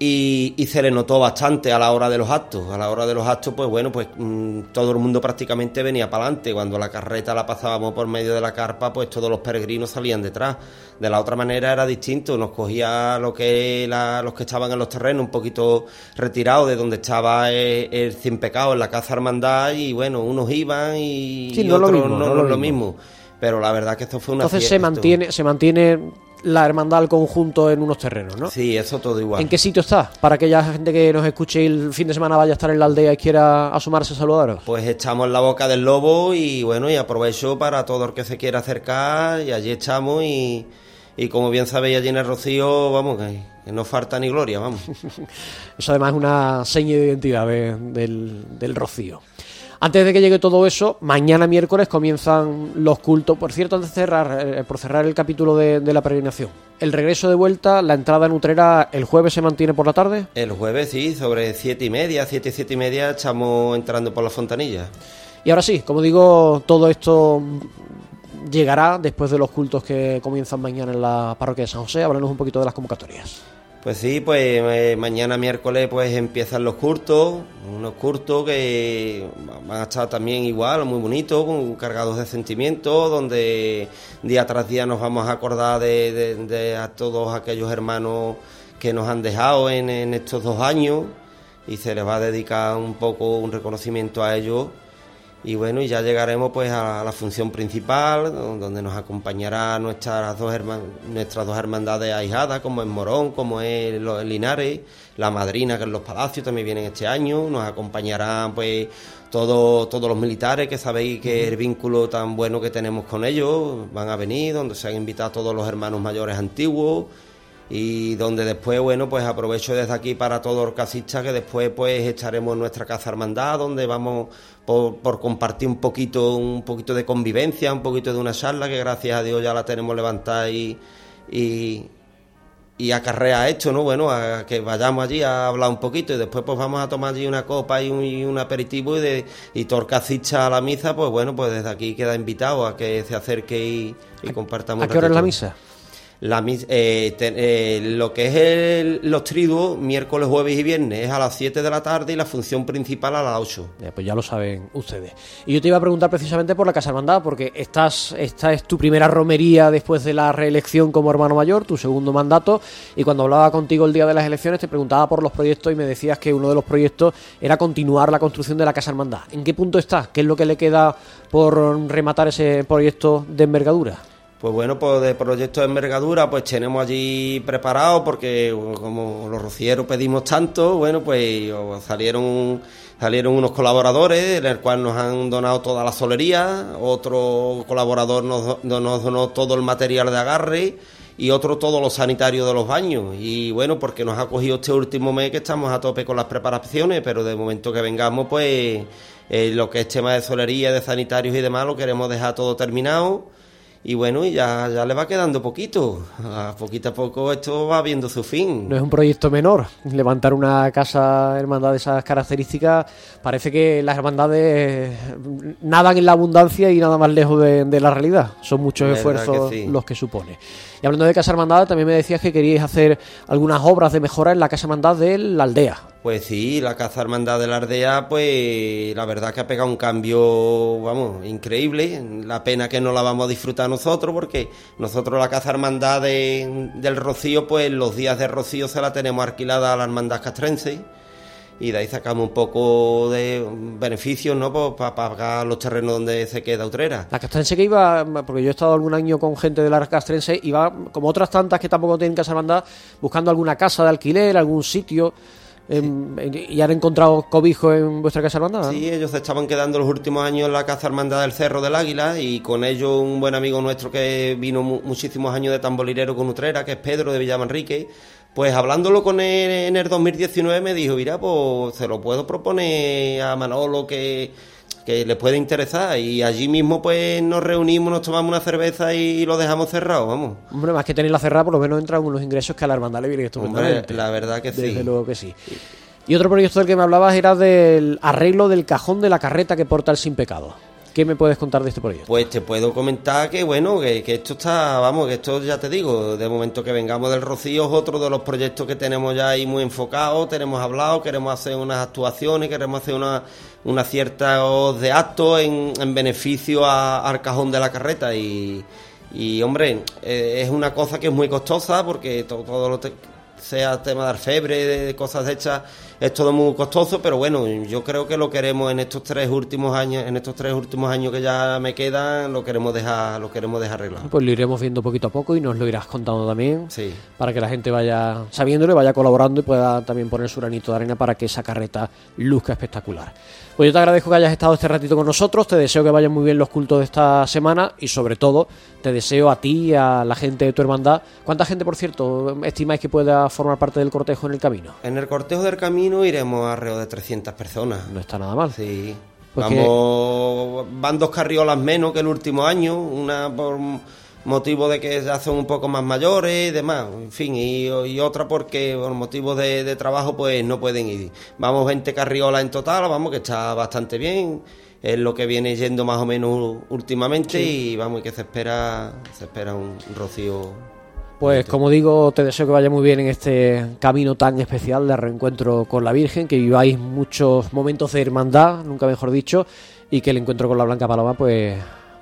[SPEAKER 10] y, y se le notó bastante a la hora de los actos. A la hora de los actos, pues bueno, pues mm, todo el mundo prácticamente venía para adelante. Cuando la carreta la pasábamos por medio de la carpa, pues todos los peregrinos salían detrás. De la otra manera era distinto, nos cogía lo que la- los que estaban en los terrenos un poquito retirados de donde estaba el, el Cien Pecado en la Casa Hermandad y bueno, unos iban y,
[SPEAKER 2] Sí,
[SPEAKER 10] y
[SPEAKER 2] no lo
[SPEAKER 10] otros
[SPEAKER 2] mismo,
[SPEAKER 10] no,
[SPEAKER 2] no
[SPEAKER 10] no
[SPEAKER 2] lo
[SPEAKER 10] lo
[SPEAKER 2] mismo.
[SPEAKER 10] mismo. Pero la verdad que esto fue una
[SPEAKER 2] entonces
[SPEAKER 10] fiesta,
[SPEAKER 2] se mantiene se mantiene la hermandad al conjunto en unos terrenos ¿no?
[SPEAKER 10] Sí, eso todo igual.
[SPEAKER 2] ¿En qué sitio está? Para aquella gente que nos escuche y el fin de semana vaya a estar en la aldea y quiera asomarse a saludaros.
[SPEAKER 10] Pues estamos en la boca del lobo y bueno, y aprovecho para todo el que se quiera acercar y allí estamos y, y como bien sabéis allí en el Rocío, vamos, que, que no falta ni gloria, vamos. *laughs*
[SPEAKER 2] Eso además es una seña de identidad de- del, del rocío. Antes de que llegue todo eso, mañana miércoles comienzan los cultos. Por cierto, antes de cerrar, eh, por cerrar el capítulo de, de la peregrinación, el regreso de vuelta, la entrada en Utrera, ¿el jueves se mantiene por la tarde?
[SPEAKER 10] El jueves sí, sobre siete y media, siete, siete y media, estamos entrando por la fontanilla.
[SPEAKER 2] Y ahora sí, como digo, todo esto llegará después de los cultos que comienzan mañana en la parroquia de San José. Háblanos un poquito de las convocatorias.
[SPEAKER 10] Pues sí, pues eh, mañana miércoles pues empiezan los curtos, unos curtos que van a estar también igual, muy bonitos, con- cargados de sentimientos, donde día tras día nos vamos a acordar de, a todos aquellos hermanos que nos han dejado en, en estos dos años y se les va a dedicar un poco un reconocimiento a ellos y bueno, y ya llegaremos pues a la función principal, donde nos acompañará nuestras dos, herman- nuestras dos hermandades ahijadas, como es Morón, como es Linares, la madrina que es Los Palacios también vienen este año, nos acompañarán pues todos todos los militares que sabéis que el vínculo tan bueno que tenemos con ellos, van a venir, donde se han invitado todos los hermanos mayores antiguos, y donde después, bueno, pues aprovecho desde aquí para todos los casistas que después pues echaremos nuestra casa hermandad, donde vamos por, por compartir un poquito, un poquito de convivencia, un poquito de una charla que gracias a Dios ya la tenemos levantada y, y, y acarrea esto, ¿no? Bueno, a que vayamos allí a hablar un poquito y después pues vamos a tomar allí una copa y un, y un aperitivo y, de, y todo casista a la misa, pues bueno, pues desde aquí queda invitado a que se acerque y, y compartamos.
[SPEAKER 2] ¿A qué hora es la misa?
[SPEAKER 10] La, eh, eh, lo que es el- los triduos, miércoles, jueves y viernes, es a las 7 de la tarde y la función principal a las 8.
[SPEAKER 2] Eh, pues ya lo saben ustedes. Y yo te iba a preguntar precisamente por la Casa Hermandad, porque estás, esta es tu primera romería después de la reelección como hermano mayor, tu segundo mandato, y cuando hablaba contigo el día de las elecciones te preguntaba por los proyectos y me decías que uno de los proyectos era continuar la construcción de la Casa Hermandad. ¿En qué punto está? ¿Qué es lo que le queda por rematar ese proyecto de envergadura?
[SPEAKER 10] Pues bueno, pues de proyectos de envergadura, pues tenemos allí preparados porque como los rocieros pedimos tanto, bueno, pues salieron salieron unos colaboradores, en el cual nos han donado toda la solería, otro colaborador nos, nos donó todo el material de agarre y otro todo lo sanitario de los baños. Y bueno, porque nos ha cogido este último mes que estamos a tope con las preparaciones, pero de momento que vengamos, pues eh, lo que es tema de solería, de sanitarios y demás, lo queremos dejar todo terminado. Y bueno, y ya, ya le va quedando poquito. A poquito a poco esto va viendo su fin.
[SPEAKER 2] No es un proyecto menor. Levantar una casa hermandad de esas características, parece que las hermandades nadan en la abundancia y nada más lejos de, de la realidad. Son muchos esfuerzos
[SPEAKER 10] que sí.
[SPEAKER 2] los que supone. Y hablando de casa hermandad, también me decías que queríais hacer algunas obras de mejora en la casa hermandad de la aldea.
[SPEAKER 10] Pues sí, la Caza Hermandad de la Ardea, pues la verdad que ha pegado un cambio, vamos, increíble. La pena que no la vamos a disfrutar nosotros, porque nosotros la Caza Hermandad de- del Rocío, pues los días de Rocío se la tenemos alquilada a la Hermandad Castrense. Y de ahí sacamos un poco de beneficios, ¿no? Pues para pagar los terrenos donde se queda Utrera.
[SPEAKER 2] La castrense que iba, porque yo he estado algún año con gente de la castrense, iba como otras tantas que tampoco tienen casa hermandad, buscando alguna casa de alquiler, algún sitio. Em, y han encontrado cobijo en vuestra casa hermandad.
[SPEAKER 10] Sí, ellos se estaban quedando los últimos años en la Caza Hermandad del Cerro del Águila y con ellos un buen amigo nuestro que vino mu- muchísimos años de tamborilero con Utrera, que es Pedro de Villamanrique, pues hablándolo con él en el 2019 me dijo, mira, pues se lo puedo proponer a Manolo que, que le puede interesar y allí mismo pues nos reunimos, nos tomamos una cerveza y lo dejamos cerrado, vamos.
[SPEAKER 2] Hombre, más que tenerla cerrada, por lo menos entran unos ingresos que a la hermandad le vienen estupendamente.
[SPEAKER 10] La verdad que sí.
[SPEAKER 2] Desde luego que sí. Y otro proyecto del que me hablabas era del arreglo del cajón de la carreta que porta el sin pecado. ¿Qué me puedes contar de este proyecto?
[SPEAKER 10] Pues te puedo comentar que bueno, que, esto está, vamos, que esto ya te digo, de momento que vengamos del Rocío es otro de los proyectos que tenemos ya ahí muy enfocados, tenemos hablado, queremos hacer unas actuaciones, queremos hacer una, una cierta de actos en, en beneficio al cajón de la carreta y, hombre, eh, es una cosa que es muy costosa porque to- todo, lo te- sea tema de orfebre, de, de cosas hechas, es todo muy costoso, pero bueno, yo creo que lo queremos en estos tres últimos años, en estos tres últimos años que ya me quedan, lo queremos dejar, lo queremos dejar arreglado.
[SPEAKER 2] Pues lo iremos viendo poquito a poco y nos lo irás contando también.
[SPEAKER 10] Sí.
[SPEAKER 2] Para que la gente vaya sabiéndolo y vaya colaborando y pueda también poner su granito de arena para que esa carreta luzca espectacular. Pues yo te agradezco que hayas estado este ratito con nosotros, te deseo que vayan muy bien los cultos de esta semana y sobre todo te deseo a ti y a la gente de tu hermandad. ¿Cuánta gente, por cierto, estimáis que pueda formar parte del cortejo en el camino?
[SPEAKER 10] En el cortejo del camino iremos alrededor de 300 personas.
[SPEAKER 2] No está nada mal.
[SPEAKER 10] Sí. Vamos, van dos carriolas menos que el último año, una por motivo de que ya son un poco más mayores y demás, en fin, y, y otra porque por motivos de, de trabajo pues no pueden ir. Vamos 20 carriolas en total, vamos que está bastante bien, es lo que viene yendo más o menos últimamente y vamos, y que se espera, se espera un, un rocío
[SPEAKER 2] Pues como digo, te deseo que vaya muy bien en este camino tan especial de reencuentro con la Virgen, que viváis muchos momentos de hermandad, nunca mejor dicho, y que el encuentro con la Blanca Paloma pues,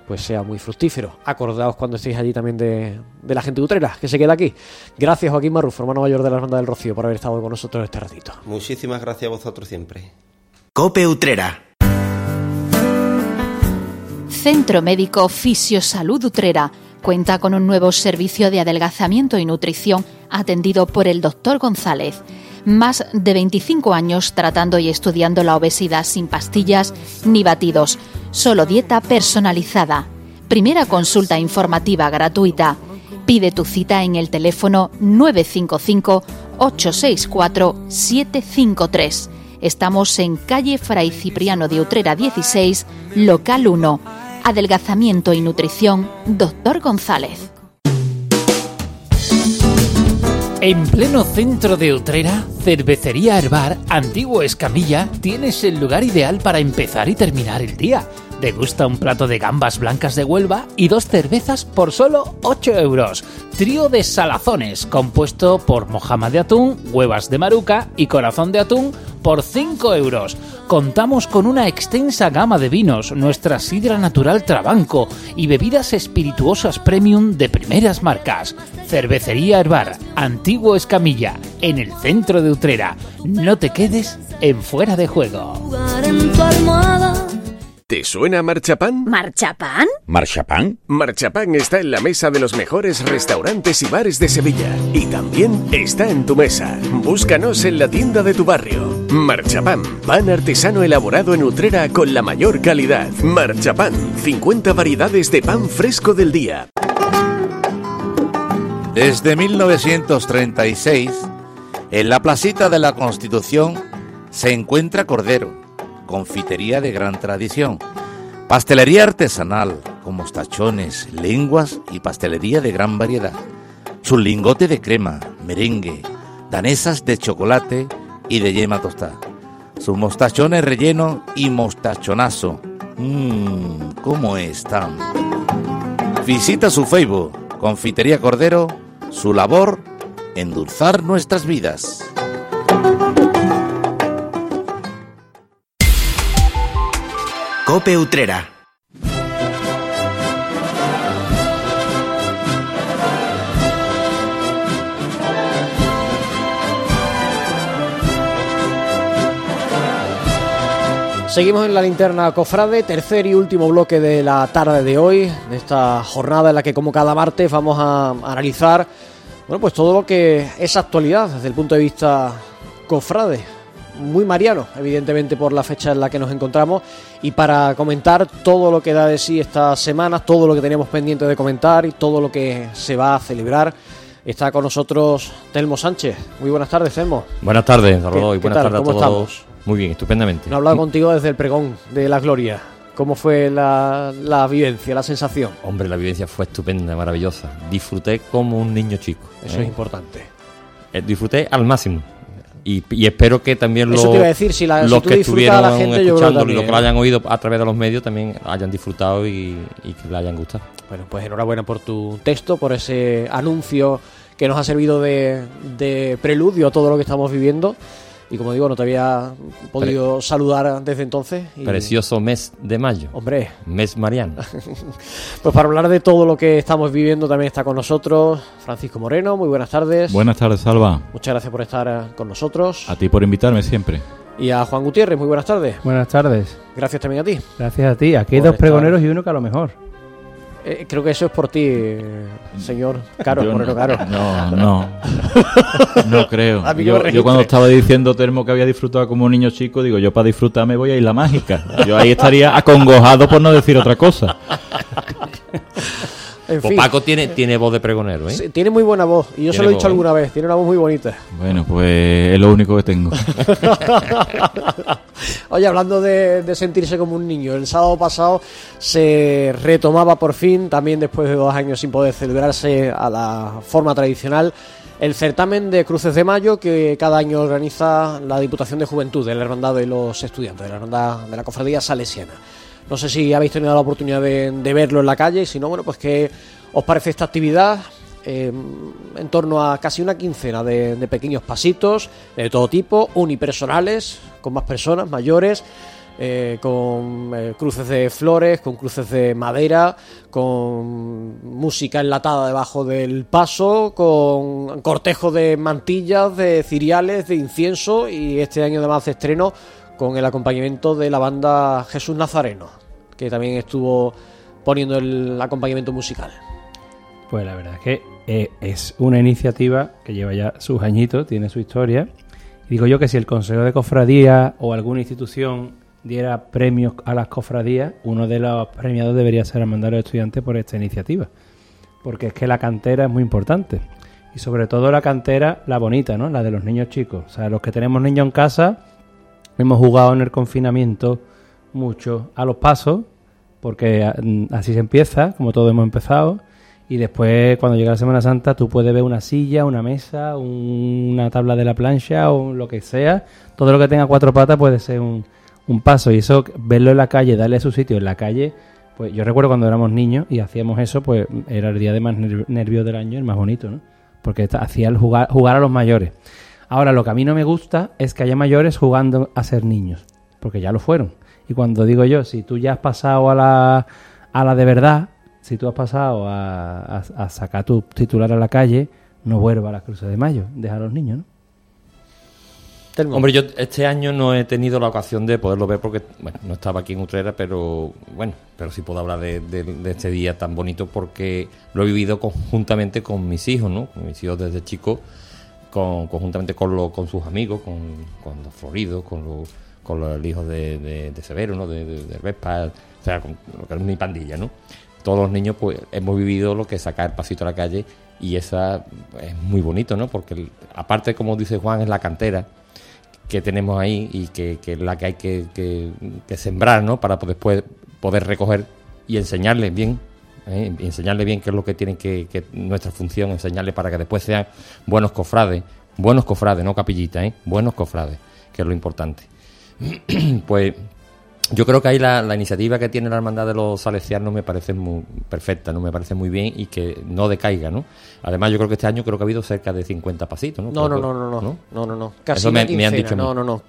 [SPEAKER 2] pues sea muy fructífero. Acordaos cuando estéis allí también de, de la gente de Utrera, que se queda aquí. Gracias Joaquín Marrufo, hermano mayor de la Hermandad del Rocío, por haber estado con nosotros este ratito.
[SPEAKER 10] Muchísimas gracias a vosotros siempre.
[SPEAKER 1] Cope Utrera.
[SPEAKER 8] Centro Médico Fisiosalud Utrera cuenta con un nuevo servicio de adelgazamiento y nutrición atendido por el doctor González. Más de 25 años tratando y estudiando la obesidad sin pastillas ni batidos, solo dieta personalizada. Primera consulta informativa gratuita. Pide tu cita en el teléfono 955 864 753. Estamos en calle Fray Cipriano de Utrera 16, local 1. Adelgazamiento y nutrición, doctor González.
[SPEAKER 9] En pleno centro de Utrera, Cervecería Herbar, Antiguo Escamilla, tienes el lugar ideal para empezar y terminar el día. Degusta un plato de gambas blancas de Huelva y dos cervezas por solo 8 euros. Trío de salazones, compuesto por mojama de atún, huevas de maruca y corazón de atún por 5 euros. Contamos con una extensa gama de vinos, nuestra sidra natural Trabanco y bebidas espirituosas premium de primeras marcas. Cervecería Herbar, Antiguo Escamilla, en el centro de Utrera. No te quedes en fuera de juego.
[SPEAKER 11] ¿Te suena Marchapán?
[SPEAKER 12] ¿Marchapán?
[SPEAKER 11] ¿Marchapán? Marchapán está en la mesa de los mejores restaurantes y bares de Sevilla. Y también está en tu mesa. Búscanos en la tienda de tu barrio. Marchapán, pan artesano elaborado en Utrera con la mayor calidad. Marchapán, 50 variedades de pan fresco del día.
[SPEAKER 3] Desde 1936, en la placita de la Constitución se encuentra Cordero, confitería de gran tradición, pastelería artesanal con mostachones, lenguas y pastelería de gran variedad, su lingote de crema, merengue, danesas de chocolate y de yema tostada, sus mostachones relleno y mostachonazo. Mmm, ¿cómo están? Visita su Facebook, Confitería Cordero, su labor, endulzar nuestras vidas.
[SPEAKER 1] Cope Utrera.
[SPEAKER 2] Seguimos en la linterna Cofrade, tercer y último bloque de la tarde de hoy, de esta jornada en la que como cada martes vamos a analizar bueno, pues todo lo que es actualidad desde el punto de vista cofrade, muy mariano, evidentemente por la fecha en la que nos encontramos y para comentar todo lo que da de sí esta semana, todo lo que teníamos pendiente de comentar y todo lo que se va a celebrar. Está con nosotros Telmo Sánchez. Muy buenas tardes, Telmo.
[SPEAKER 13] Buenas tardes,
[SPEAKER 2] ¿Qué-
[SPEAKER 13] y buenas tardes a
[SPEAKER 2] ¿Cómo
[SPEAKER 13] todos.
[SPEAKER 2] estamos?
[SPEAKER 13] Muy bien, estupendamente.
[SPEAKER 2] No he hablado contigo desde el pregón de la gloria. ¿Cómo fue la, la vivencia, la sensación?
[SPEAKER 13] Hombre, la vivencia fue estupenda, maravillosa. Disfruté como un niño chico.
[SPEAKER 2] Eso
[SPEAKER 13] ¿eh?
[SPEAKER 2] es importante.
[SPEAKER 13] Eh, Disfruté al máximo. Y, y espero que también
[SPEAKER 2] Eso
[SPEAKER 13] los,
[SPEAKER 2] te iba a decir, si la- si
[SPEAKER 13] los
[SPEAKER 2] tú
[SPEAKER 13] que estuvieron
[SPEAKER 2] la gente,
[SPEAKER 13] escuchando y los que lo hayan oído a través de los medios también hayan disfrutado y, y que le hayan gustado.
[SPEAKER 2] Bueno, pues enhorabuena por tu texto, por ese anuncio que nos ha servido de, de preludio a todo lo que estamos viviendo. Y como digo, no te había podido saludar desde entonces. y-
[SPEAKER 13] Precioso mes de mayo.
[SPEAKER 2] Hombre.
[SPEAKER 13] Mes mariano. *laughs*
[SPEAKER 2] Pues para hablar de todo lo que estamos viviendo también está con nosotros Francisco Moreno. Muy buenas tardes.
[SPEAKER 14] Buenas tardes, Salva.
[SPEAKER 2] Muchas gracias por estar con nosotros.
[SPEAKER 14] A ti por invitarme siempre.
[SPEAKER 2] Y a Juan Gutiérrez, muy buenas tardes.
[SPEAKER 15] Buenas tardes.
[SPEAKER 2] Gracias también a ti.
[SPEAKER 15] Gracias a ti. Aquí hay
[SPEAKER 2] Por
[SPEAKER 15] dos
[SPEAKER 2] estar-
[SPEAKER 15] pregoneros y uno que a lo mejor.
[SPEAKER 2] Eh, creo que eso es por ti, señor Caro,
[SPEAKER 14] Yo
[SPEAKER 2] Moreno
[SPEAKER 14] no,
[SPEAKER 2] Caro.
[SPEAKER 14] No, no. No creo. *laughs* Yo, yo cuando estaba diciendo Termo que había disfrutado como un niño chico, digo, yo para disfrutar me voy a Isla Mágica. Yo ahí estaría acongojado por no decir otra cosa.
[SPEAKER 2] En
[SPEAKER 13] Pues
[SPEAKER 2] fin.
[SPEAKER 13] Paco tiene, tiene voz de pregonero, ¿eh?
[SPEAKER 2] Sí, tiene muy buena voz y yo se lo he dicho
[SPEAKER 13] voz, ¿eh?
[SPEAKER 2] alguna vez, tiene una voz muy bonita.
[SPEAKER 14] Bueno, pues es lo único que tengo. *laughs*
[SPEAKER 2] Oye, hablando de, de sentirse como un niño, el sábado pasado se retomaba por fin, también después de dos años sin poder celebrarse a la forma tradicional, el certamen de Cruces de Mayo que cada año organiza la Diputación de Juventud de la Hermandad de los Estudiantes, de la Hermandad de la Cofradía Salesiana. No sé si habéis tenido la oportunidad de, de verlo en la calle si no, bueno, pues qué os parece esta actividad. Eh, en torno a casi una quincena de, de pequeños pasitos de todo tipo, unipersonales, con más personas, mayores, eh, con eh, cruces de flores, con cruces de madera, con música enlatada debajo del paso, con cortejo de mantillas, de ciriales, de incienso y este año además de estreno con el acompañamiento de la banda Jesús Nazareno, que también estuvo poniendo el acompañamiento musical.
[SPEAKER 15] Pues la verdad es que eh, es una iniciativa que lleva ya sus añitos, tiene su historia. Y digo yo que si el Consejo de Cofradía o alguna institución diera premios a las cofradías, uno de los premiados debería ser el mandar a los estudiantes por esta iniciativa. Porque es que la cantera es muy importante. Y sobre todo la cantera, la bonita, ¿no? La de los niños chicos. O sea, los que tenemos niños en casa, hemos jugado en el confinamiento mucho a los pasos, porque mm, así se empieza, como todos hemos empezado. Y después, cuando llega la Semana Santa, tú puedes ver una silla, una mesa, un- una tabla de la plancha o lo que sea. Todo lo que tenga cuatro patas puede ser un, un paso. Y eso, verlo en la calle, darle su sitio en la calle. Pues yo recuerdo cuando éramos niños y hacíamos eso, pues era el día de más nerv- nervios del año, el más bonito, ¿no? Porque hacía el jugar, jugar a los mayores. Ahora, lo que a mí no me gusta es que haya mayores jugando a ser niños, porque ya lo fueron. Y cuando digo yo, si tú ya has pasado a la, a la de verdad, si tú has pasado a, a- a sacar tu titular a la calle, no vuelva a las cruces de mayo, deja a los niños, ¿no?
[SPEAKER 13] Hombre, yo este año no he tenido la ocasión de poderlo ver porque, bueno, no estaba aquí en Utrera, pero bueno, pero sí puedo hablar de, de- de este día tan bonito porque lo he vivido conjuntamente con mis hijos, ¿no? Con mis hijos desde chicos, con, conjuntamente con, lo- con sus amigos, con, con los floridos, con, los con los hijos de, Severo, ¿no? De, de, Vespa, o sea, con lo que es mi pandilla, ¿no? Todos los niños, pues, hemos vivido lo que sacar el pasito a la calle y esa es muy bonito, ¿no? Porque aparte, como dice Juan, es la cantera que tenemos ahí y que, es la que hay que, que- sembrar, ¿no? Para después poder recoger y enseñarles bien, ¿eh? y enseñarles bien qué es lo que tienen que, que nuestra función, enseñarles para que después sean buenos cofrades, buenos cofrades, no capillitas, ¿eh? Buenos cofrades, que es lo importante. *clears throat* pues yo creo que ahí la, la iniciativa que tiene la Hermandad de los Salesianos me parece muy perfecta, ¿no? Me parece muy bien y que no decaiga, ¿no? Además, yo creo que este año creo que ha habido cerca de 50 pasitos, ¿no?
[SPEAKER 2] No, no, no, no, no, no, no, no, casi
[SPEAKER 13] Eso me, han dicho
[SPEAKER 2] no, no, no,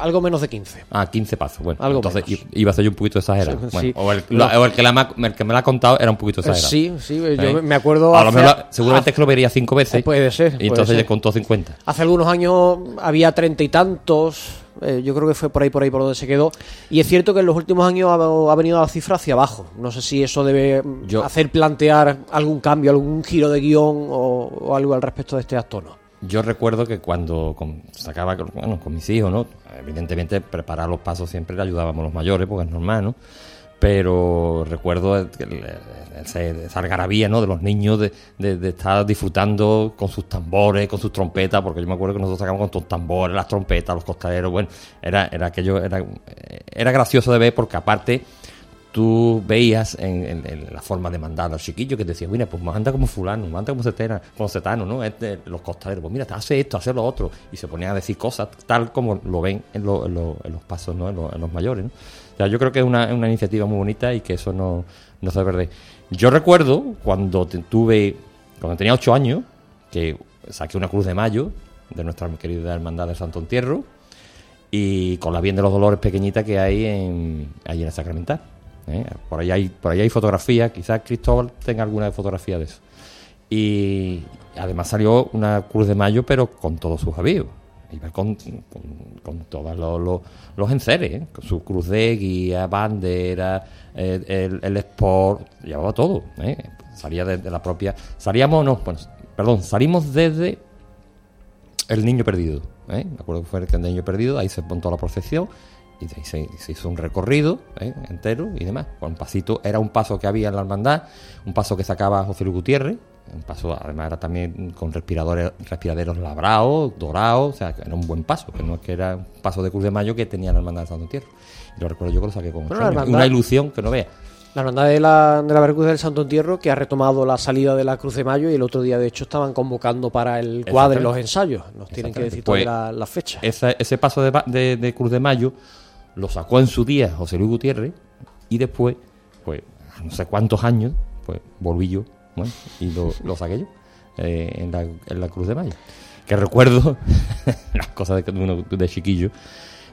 [SPEAKER 2] algo menos de 15.
[SPEAKER 13] Ah, 15 pasos. Bueno,
[SPEAKER 2] Algo
[SPEAKER 13] entonces
[SPEAKER 2] menos.
[SPEAKER 13] iba a ser yo un poquito exagerado.
[SPEAKER 2] Sí,
[SPEAKER 13] Bueno,
[SPEAKER 2] sí.
[SPEAKER 13] o, el,
[SPEAKER 2] No.
[SPEAKER 13] o el que la ma- el que me lo ha contado era un poquito
[SPEAKER 2] Eh,
[SPEAKER 13] exagerado.
[SPEAKER 2] sí, sí, yo
[SPEAKER 13] ¿Eh?
[SPEAKER 2] me acuerdo
[SPEAKER 13] A lo
[SPEAKER 2] hace-
[SPEAKER 13] mejor, seguramente
[SPEAKER 2] hace-
[SPEAKER 13] es que lo vería cinco veces.
[SPEAKER 2] Eh, puede ser,
[SPEAKER 13] Y
[SPEAKER 2] puede
[SPEAKER 13] entonces
[SPEAKER 2] ser.
[SPEAKER 13] le contó 50.
[SPEAKER 2] Hace algunos años había treinta y tantos, eh, yo creo que fue por ahí, por ahí, por donde se quedó. Y es cierto que en los últimos años ha, ha venido la cifra hacia abajo. No sé si eso debe mm,
[SPEAKER 13] Yo-
[SPEAKER 2] hacer plantear algún cambio, algún giro de guion o, o algo al respecto de este acto, ¿no?
[SPEAKER 13] Yo recuerdo que cuando con- sacaba con- bueno, con mis hijos, ¿no? Evidentemente preparar los pasos siempre le ayudábamos los mayores, porque es normal, ¿no? Pero recuerdo esa algarabía, ¿no? De los niños de, estar disfrutando con sus tambores, con sus trompetas, porque yo me acuerdo que nosotros sacábamos con los tambores, las trompetas, los costaleros, bueno, era, era aquello, era, era gracioso de ver porque aparte tú veías en, en- en la forma de mandar a los chiquillos que te mira, pues anda como fulano, anda como setena, como setano, ¿no? Este, los costaleros, pues mira, hace esto, hace lo otro, y se ponían a decir cosas tal como lo ven en, lo- lo- en los pasos, ¿no? En, lo- los mayores, ¿no? Sea, yo creo que es una, una iniciativa muy bonita y que eso no, no se perder. Yo recuerdo cuando tuve, cuando tenía ocho años, que saqué una cruz de mayo de nuestra querida hermandad de Santo Entierro, y con la bien de los dolores pequeñita que hay en, ahí en el Sacramental. ¿eh? Por ahí hay, por ahí hay fotografías, quizás Cristóbal tenga alguna fotografía de eso. Y además salió una Cruz de Mayo, pero con todos sus avíos. Iba con, con, todos los, los, los enceres, ¿eh? con su cruz de guía, bandera, el, sport, llevaba todo. ¿eh? Salía desde la propia. Salíamos, no, bueno, perdón, salimos desde el niño perdido. ¿eh? Me acuerdo que fue el niño perdido, ahí se montó la procesión y de se, se hizo un recorrido ¿eh? entero y demás. Con pasito, era un paso que había en la hermandad, un paso que sacaba José Luis Gutiérrez, un paso además era también con respiradores, respiraderos labrados, dorados, o sea, que era un buen paso, que no es que era un paso de Cruz de Mayo que tenía la hermandad de Santo Entierro. Y lo recuerdo yo que lo saqué con
[SPEAKER 2] hermandad-
[SPEAKER 13] una ilusión que no vea.
[SPEAKER 2] La hermandad de la, de la Veracruz del Santo Entierro que ha retomado la salida de la Cruz de Mayo y el otro día de hecho estaban convocando para el cuadro los ensayos. Nos tienen que decir
[SPEAKER 13] Pues,
[SPEAKER 2] todavía la, la fecha.
[SPEAKER 13] esa- ese paso de, de- de Cruz de Mayo lo sacó en su día José Luis Gutiérrez y después, pues, a no sé cuántos años, pues volví yo bueno, y lo, lo saqué yo eh, en, la, en la Cruz de Mayo. Que recuerdo *laughs* las cosas de, uno de chiquillo,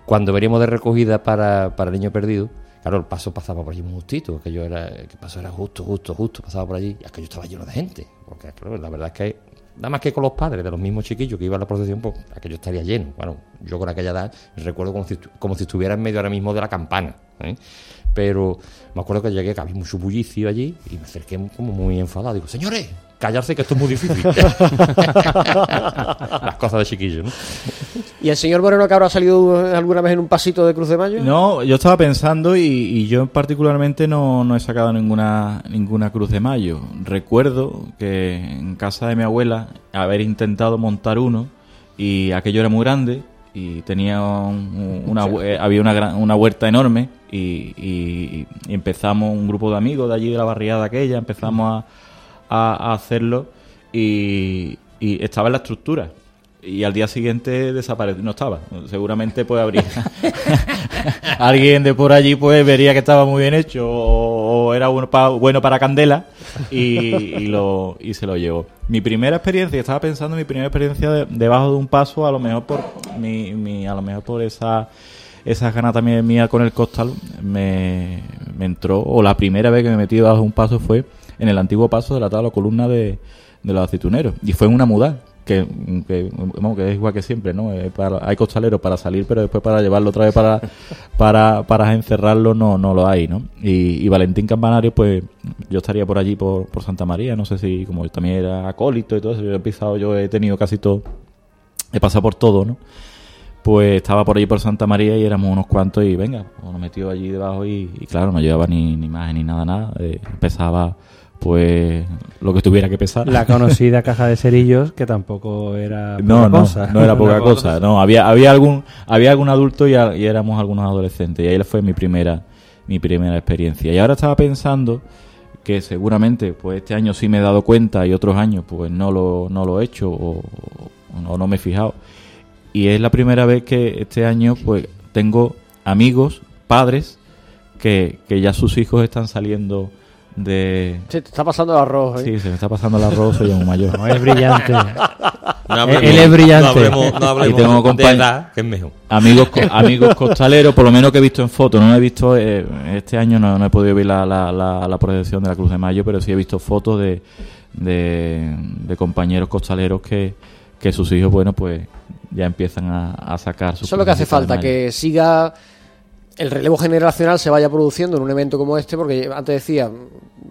[SPEAKER 13] cuando veníamos de recogida para, para el niño perdido. Claro, el paso pasaba por allí muy justito, aquello era, el paso era justo, justo, justo, pasaba por allí, y aquello estaba lleno de gente, porque la verdad es que nada más que con los padres de los mismos chiquillos que iban a la procesión, pues aquello estaría lleno. Bueno, yo con aquella edad recuerdo como si, como si estuviera en medio ahora mismo de la campana. ¿eh? Pero me acuerdo que llegué, que había mucho bullicio allí y me acerqué como muy enfadado. Digo, señores, callarse que esto es muy difícil. *laughs* Las cosas de chiquillo, ¿no?
[SPEAKER 2] ¿Y el señor Moreno que habrá salido alguna vez en un pasito de Cruz de Mayo?
[SPEAKER 14] No, yo estaba pensando y, y yo particularmente no, no he sacado ninguna, ninguna cruz de mayo. Recuerdo que en casa de mi abuela haber intentado montar uno y aquello era muy grande y tenía un- una, hue- había una, gran- una huerta enorme y, y- y empezamos un grupo de amigos de allí de la barriada aquella, empezamos a, a- a hacerlo y, y estaba en la estructura. Y al día siguiente desapareció, no estaba. Seguramente pues habría *laughs* alguien de por allí pues vería que estaba muy bien hecho o, era bueno, pa- bueno para candela y, lo y se lo llevó. Mi primera experiencia, estaba pensando en mi primera experiencia de- debajo de un paso, a lo mejor por mi, mi- a lo mejor por esa esa ganas también mía con el costal me, me entró o la primera vez que me metí debajo de un paso fue en el antiguo paso de la tabla columna de, de los aceituneros y fue en una muda que, que, es igual que siempre, ¿no? Eh, para- hay costaleros para salir, pero después para llevarlo otra vez para, *laughs* para, para encerrarlo no, no lo hay, ¿no? Y, y Valentín Campanario, pues yo estaría por allí, por, por Santa María, no sé si como también era acólito y todo eso, yo he pisado, yo he tenido casi todo, he pasado por todo, ¿no? Pues estaba por allí por Santa María y éramos unos cuantos y venga, pues nos metió allí debajo y, y claro, no llevaba ni, ni imagen ni nada, nada, eh, pesaba pues lo que tuviera que pesar.
[SPEAKER 15] La conocida *laughs* caja de cerillos, que tampoco era
[SPEAKER 14] No,
[SPEAKER 15] poca
[SPEAKER 14] no,
[SPEAKER 15] cosa.
[SPEAKER 14] no era *laughs* poca cosa. No, había, había algún, había algún adulto y, a- y éramos algunos adolescentes. Y ahí fue mi primera, mi primera experiencia. Y ahora estaba pensando que seguramente, pues este año sí me he dado cuenta y otros años, pues no lo, no lo he hecho o, o no me he fijado. Y es la primera vez que este año, pues tengo amigos, padres, que, que ya sus hijos están saliendo de,
[SPEAKER 2] Se te está pasando el arroz. ¿eh?
[SPEAKER 14] Sí, se me está pasando el arroz, soy un mayor.
[SPEAKER 15] No, es brillante.
[SPEAKER 13] No hablemos-
[SPEAKER 15] Él es brillante.
[SPEAKER 13] No hablemos, no hablemos
[SPEAKER 14] y tengo
[SPEAKER 13] de
[SPEAKER 14] compañ-
[SPEAKER 13] edad, que es mejor.
[SPEAKER 14] amigos co- amigos costaleros, por lo menos que he visto en fotos. No he visto, eh, este año no, no he podido ver la, la, la, la procesión de la Cruz de Mayo, pero sí he visto fotos de, de, de compañeros costaleros que, que sus hijos, bueno, pues ya empiezan a, a sacar sus
[SPEAKER 2] Eso es lo que hace falta, que siga el relevo generacional se vaya produciendo en un evento como este, porque antes decía,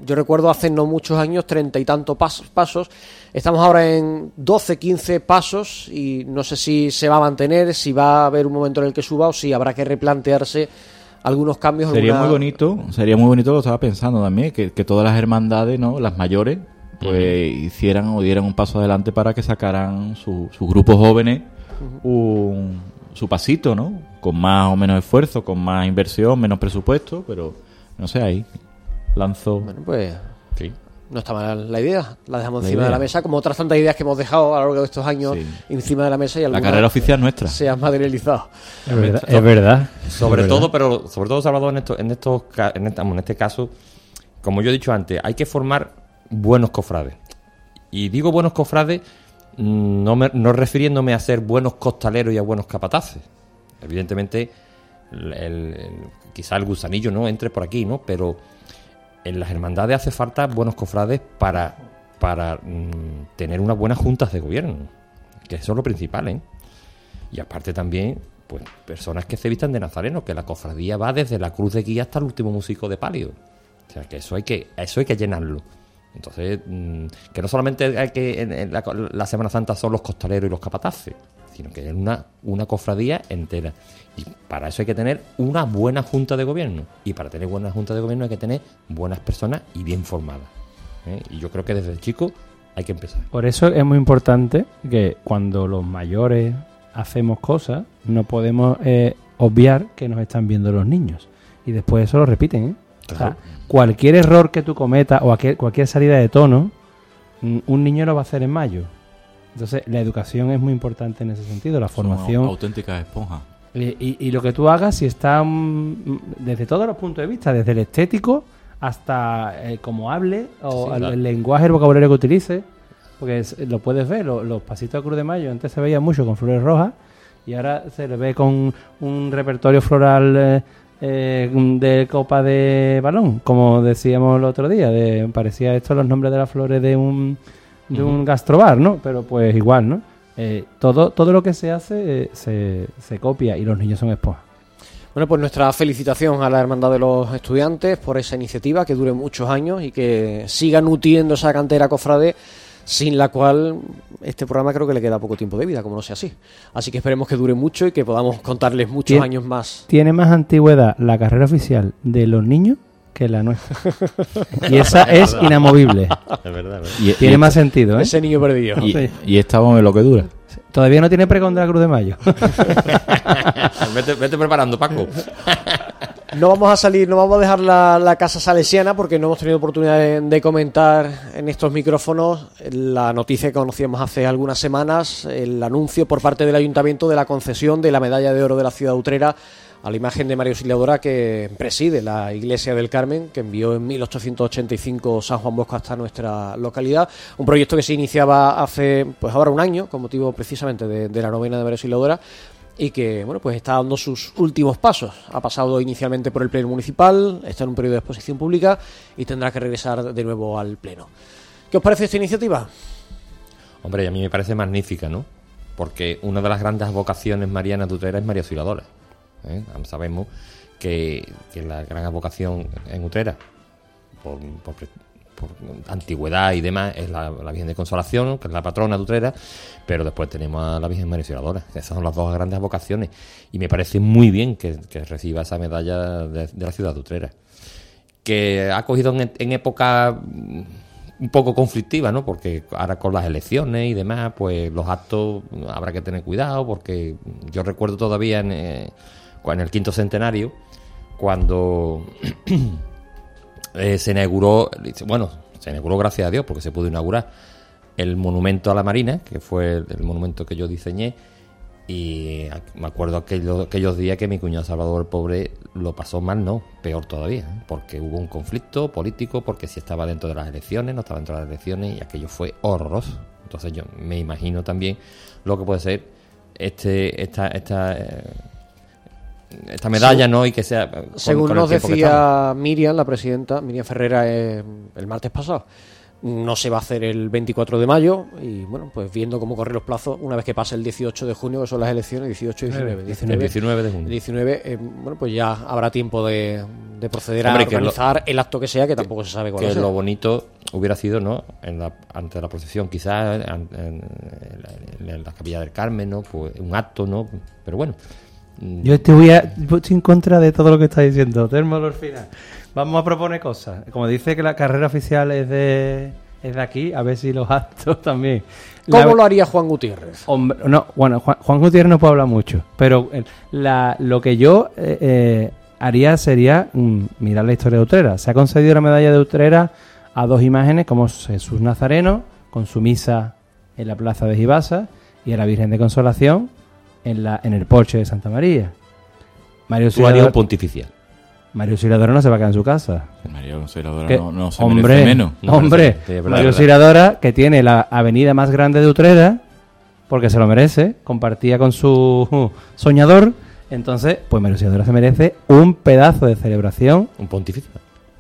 [SPEAKER 2] yo recuerdo hace no muchos años treinta y tantos pasos, pasos, estamos ahora en 12, 15 pasos y no sé si se va a mantener, si va a haber un momento en el que suba o si habrá que replantearse algunos cambios.
[SPEAKER 14] Sería
[SPEAKER 2] alguna-
[SPEAKER 14] muy bonito, sería muy bonito, lo estaba pensando también, que, que todas las hermandades, ¿no? Las mayores, pues hicieran o dieran un paso adelante para que sacaran su- sus grupos jóvenes un- su pasito, ¿no? Con más o menos esfuerzo, con más inversión, menos presupuesto, pero no sé, ahí lanzo...
[SPEAKER 2] Bueno, pues
[SPEAKER 13] Sí.
[SPEAKER 2] no está mal la idea, la dejamos
[SPEAKER 14] La
[SPEAKER 2] encima de
[SPEAKER 14] idea.
[SPEAKER 2] la mesa, como otras tantas ideas que hemos dejado a lo largo de estos años
[SPEAKER 14] Sí.
[SPEAKER 2] encima de la mesa y
[SPEAKER 14] La carrera oficial nuestra.
[SPEAKER 2] se han materializado.
[SPEAKER 15] Es verdad. Es verdad.
[SPEAKER 13] Sobre
[SPEAKER 15] Es verdad.
[SPEAKER 13] todo, pero sobre todo, Salvador, en, esto, en, estos, ca- en, en este caso, como yo he dicho antes, hay que formar buenos cofrades. Y digo buenos cofrades no, me- no refiriéndome a ser buenos costaleros y a buenos capataces. Evidentemente, el, el- quizá el gusanillo no entre por aquí, ¿no? Pero en las hermandades hace falta buenos cofrades para, para mm, tener unas buenas juntas de gobierno, que eso es lo principal, ¿eh? Y aparte también, pues, personas que se vistan de nazareno, que la cofradía va desde la cruz de guía hasta el último músico de palio. O sea, que eso hay que, eso hay que llenarlo. Entonces, mm, que no solamente hay que en, la, la Semana Santa son los costaleros y los capataces, sino que es una, una cofradía entera. Y para eso hay que tener una buena junta de gobierno. Y para tener buena junta de gobierno hay que tener buenas personas y bien formadas. ¿eh? Y yo creo que desde chico hay que empezar.
[SPEAKER 15] Por eso es muy importante que cuando los mayores hacemos cosas, no podemos eh, obviar que nos están viendo los niños. Y después eso lo repiten. ¿eh? O sea, cualquier error que tú cometas o cualquier, cualquier salida de tono, mm, un niño lo va a hacer en mayo. Entonces, la educación es muy importante en ese sentido, la formación.
[SPEAKER 14] auténticas esponjas.
[SPEAKER 15] Y, y- y lo que tú hagas, si está mm, desde todos los puntos de vista, desde el estético hasta eh, cómo hable o
[SPEAKER 13] Sí,
[SPEAKER 15] el,
[SPEAKER 13] claro.
[SPEAKER 15] el lenguaje, el vocabulario que utilice, porque es- lo puedes ver, lo- los pasitos de Cruz de Mayo antes se veía mucho con flores rojas y ahora se le ve con un repertorio floral eh, eh, de copa de balón, como decíamos el otro día, de, parecía esto los nombres de las flores de un, de un gastrobar, ¿no? Pero pues igual, ¿no? Eh, todo, todo lo que se hace eh, se, se copia y los niños son esponjas.
[SPEAKER 2] Bueno, pues nuestra felicitación a la Hermandad de los Estudiantes por esa iniciativa que dure muchos años y que siga nutriendo esa cantera cofrade sin la cual este programa creo que le queda poco tiempo de vida, como no sea así. Así que esperemos que dure mucho y que podamos contarles muchos
[SPEAKER 15] Tien-
[SPEAKER 2] años más.
[SPEAKER 15] Tiene más antigüedad la carrera oficial de los niños que la nuestra. *laughs* y esa es inamovible.
[SPEAKER 13] Es verdad, es verdad.
[SPEAKER 14] Y-
[SPEAKER 15] Tiene
[SPEAKER 14] y
[SPEAKER 15] más
[SPEAKER 14] esta-
[SPEAKER 15] sentido, ¿eh?
[SPEAKER 2] Ese niño perdido.
[SPEAKER 14] Y, y estamos en lo que dura.
[SPEAKER 15] Todavía no tiene pregón de la Cruz de Mayo. *laughs*
[SPEAKER 13] vete, vete preparando, Paco. *laughs*
[SPEAKER 2] No vamos a salir, no vamos a dejar la, casa salesiana porque no hemos tenido oportunidad de, comentar en estos micrófonos la noticia que conocíamos hace algunas semanas, el anuncio por parte del ayuntamiento de la concesión de la medalla de oro de la ciudad utrera a la imagen de María Auxiliadora que preside la iglesia del Carmen, que envió en 1885 San Juan Bosco hasta nuestra localidad. Un proyecto que se iniciaba hace, pues ahora un año, con motivo precisamente de, de la novena de María Auxiliadora, y que bueno pues está dando sus últimos pasos. Ha pasado inicialmente por el Pleno Municipal, está en un periodo de exposición pública y tendrá que regresar de nuevo al Pleno. ¿Qué os parece esta iniciativa?
[SPEAKER 13] Hombre, a mí me parece magnífica, ¿no? Porque una de las grandes vocaciones marianas de Utrera es María Auxiliadora. ¿eh? Sabemos que, que la gran vocación en Utrera, por, por antigüedad y demás, es la, Virgen de Consolación, que es la patrona de Utrera, pero después tenemos a la Virgen Auxiliadora. Esas son las dos grandes vocaciones. Y me parece muy bien que, reciba esa medalla de, la ciudad de Utrera. Que ha cogido en, en época mm, un poco conflictiva, ¿no? Porque ahora con las elecciones y demás, pues los actos habrá que tener cuidado, porque yo recuerdo todavía en, eh, en el quinto centenario, cuando *clears throat* eh, se inauguró, bueno, se inauguró gracias a Dios, porque se pudo inaugurar el monumento a la Marina, que fue el, monumento que yo diseñé, y me acuerdo aquellos, aquellos días que mi cuñado Salvador el pobre lo pasó mal, no, peor todavía, ¿eh? porque hubo un conflicto político, porque si estaba dentro de las elecciones, no estaba dentro de las elecciones, y aquello fue horroroso. Entonces yo me imagino también lo que puede ser este esta esta eh, esta medalla, ¿no? Y que sea con-
[SPEAKER 2] Según
[SPEAKER 13] con
[SPEAKER 2] nos decía Miriam, la presidenta, Miriam Ferrera, eh, el martes pasado, no se va a hacer el 24 de mayo y bueno, pues viendo cómo corren los plazos, una vez que pase el 18 de junio, que son las elecciones, 18 y 19. 19,
[SPEAKER 13] El 19 de junio.
[SPEAKER 2] 19, eh, bueno, pues ya habrá tiempo de, de proceder
[SPEAKER 13] Hombre,
[SPEAKER 2] a
[SPEAKER 13] lo-
[SPEAKER 2] organizar el acto que sea, que tampoco se sabe cuál ser.
[SPEAKER 13] lo bonito hubiera sido, ¿no? En la, ante la procesión, quizás en, en- en- en la capilla del Carmen, ¿no? Pues un acto, ¿no? Pero bueno. Mm,
[SPEAKER 15] Yo te voy a, estoy en contra de todo lo que está diciendo. Termo Lorfina. Vamos a proponer cosas. Como dice que la carrera oficial es de, es de aquí, a ver si los actos *laughs* también.
[SPEAKER 2] ¿Cómo
[SPEAKER 15] La-
[SPEAKER 2] lo haría Juan Gutiérrez?
[SPEAKER 15] Hombre, no, bueno, Juan, Juan Gutiérrez no puede hablar mucho, pero la- lo que yo eh, eh, haría sería mm, mirar la historia de Utrera. Se ha concedido la medalla de Utrera a dos imágenes, como Jesús Nazareno, con su misa en la plaza de Gibasa, y a la Virgen de Consolación en, la, en el porche de Santa María. Mario Auxiliador-
[SPEAKER 13] pontificial.
[SPEAKER 15] Mario Auxiliadora no se va a quedar en su casa.
[SPEAKER 14] María Auxiliadora
[SPEAKER 15] Que-
[SPEAKER 14] no, no se
[SPEAKER 15] hombre,
[SPEAKER 14] merece menos.
[SPEAKER 13] No,
[SPEAKER 15] hombre, Mario. Auxiliadora, que tiene la avenida más grande de Utrera, porque se lo merece, compartía con su uh, soñador. Entonces, pues Mario Auxiliadora se merece un pedazo de celebración.
[SPEAKER 13] Un pontificio.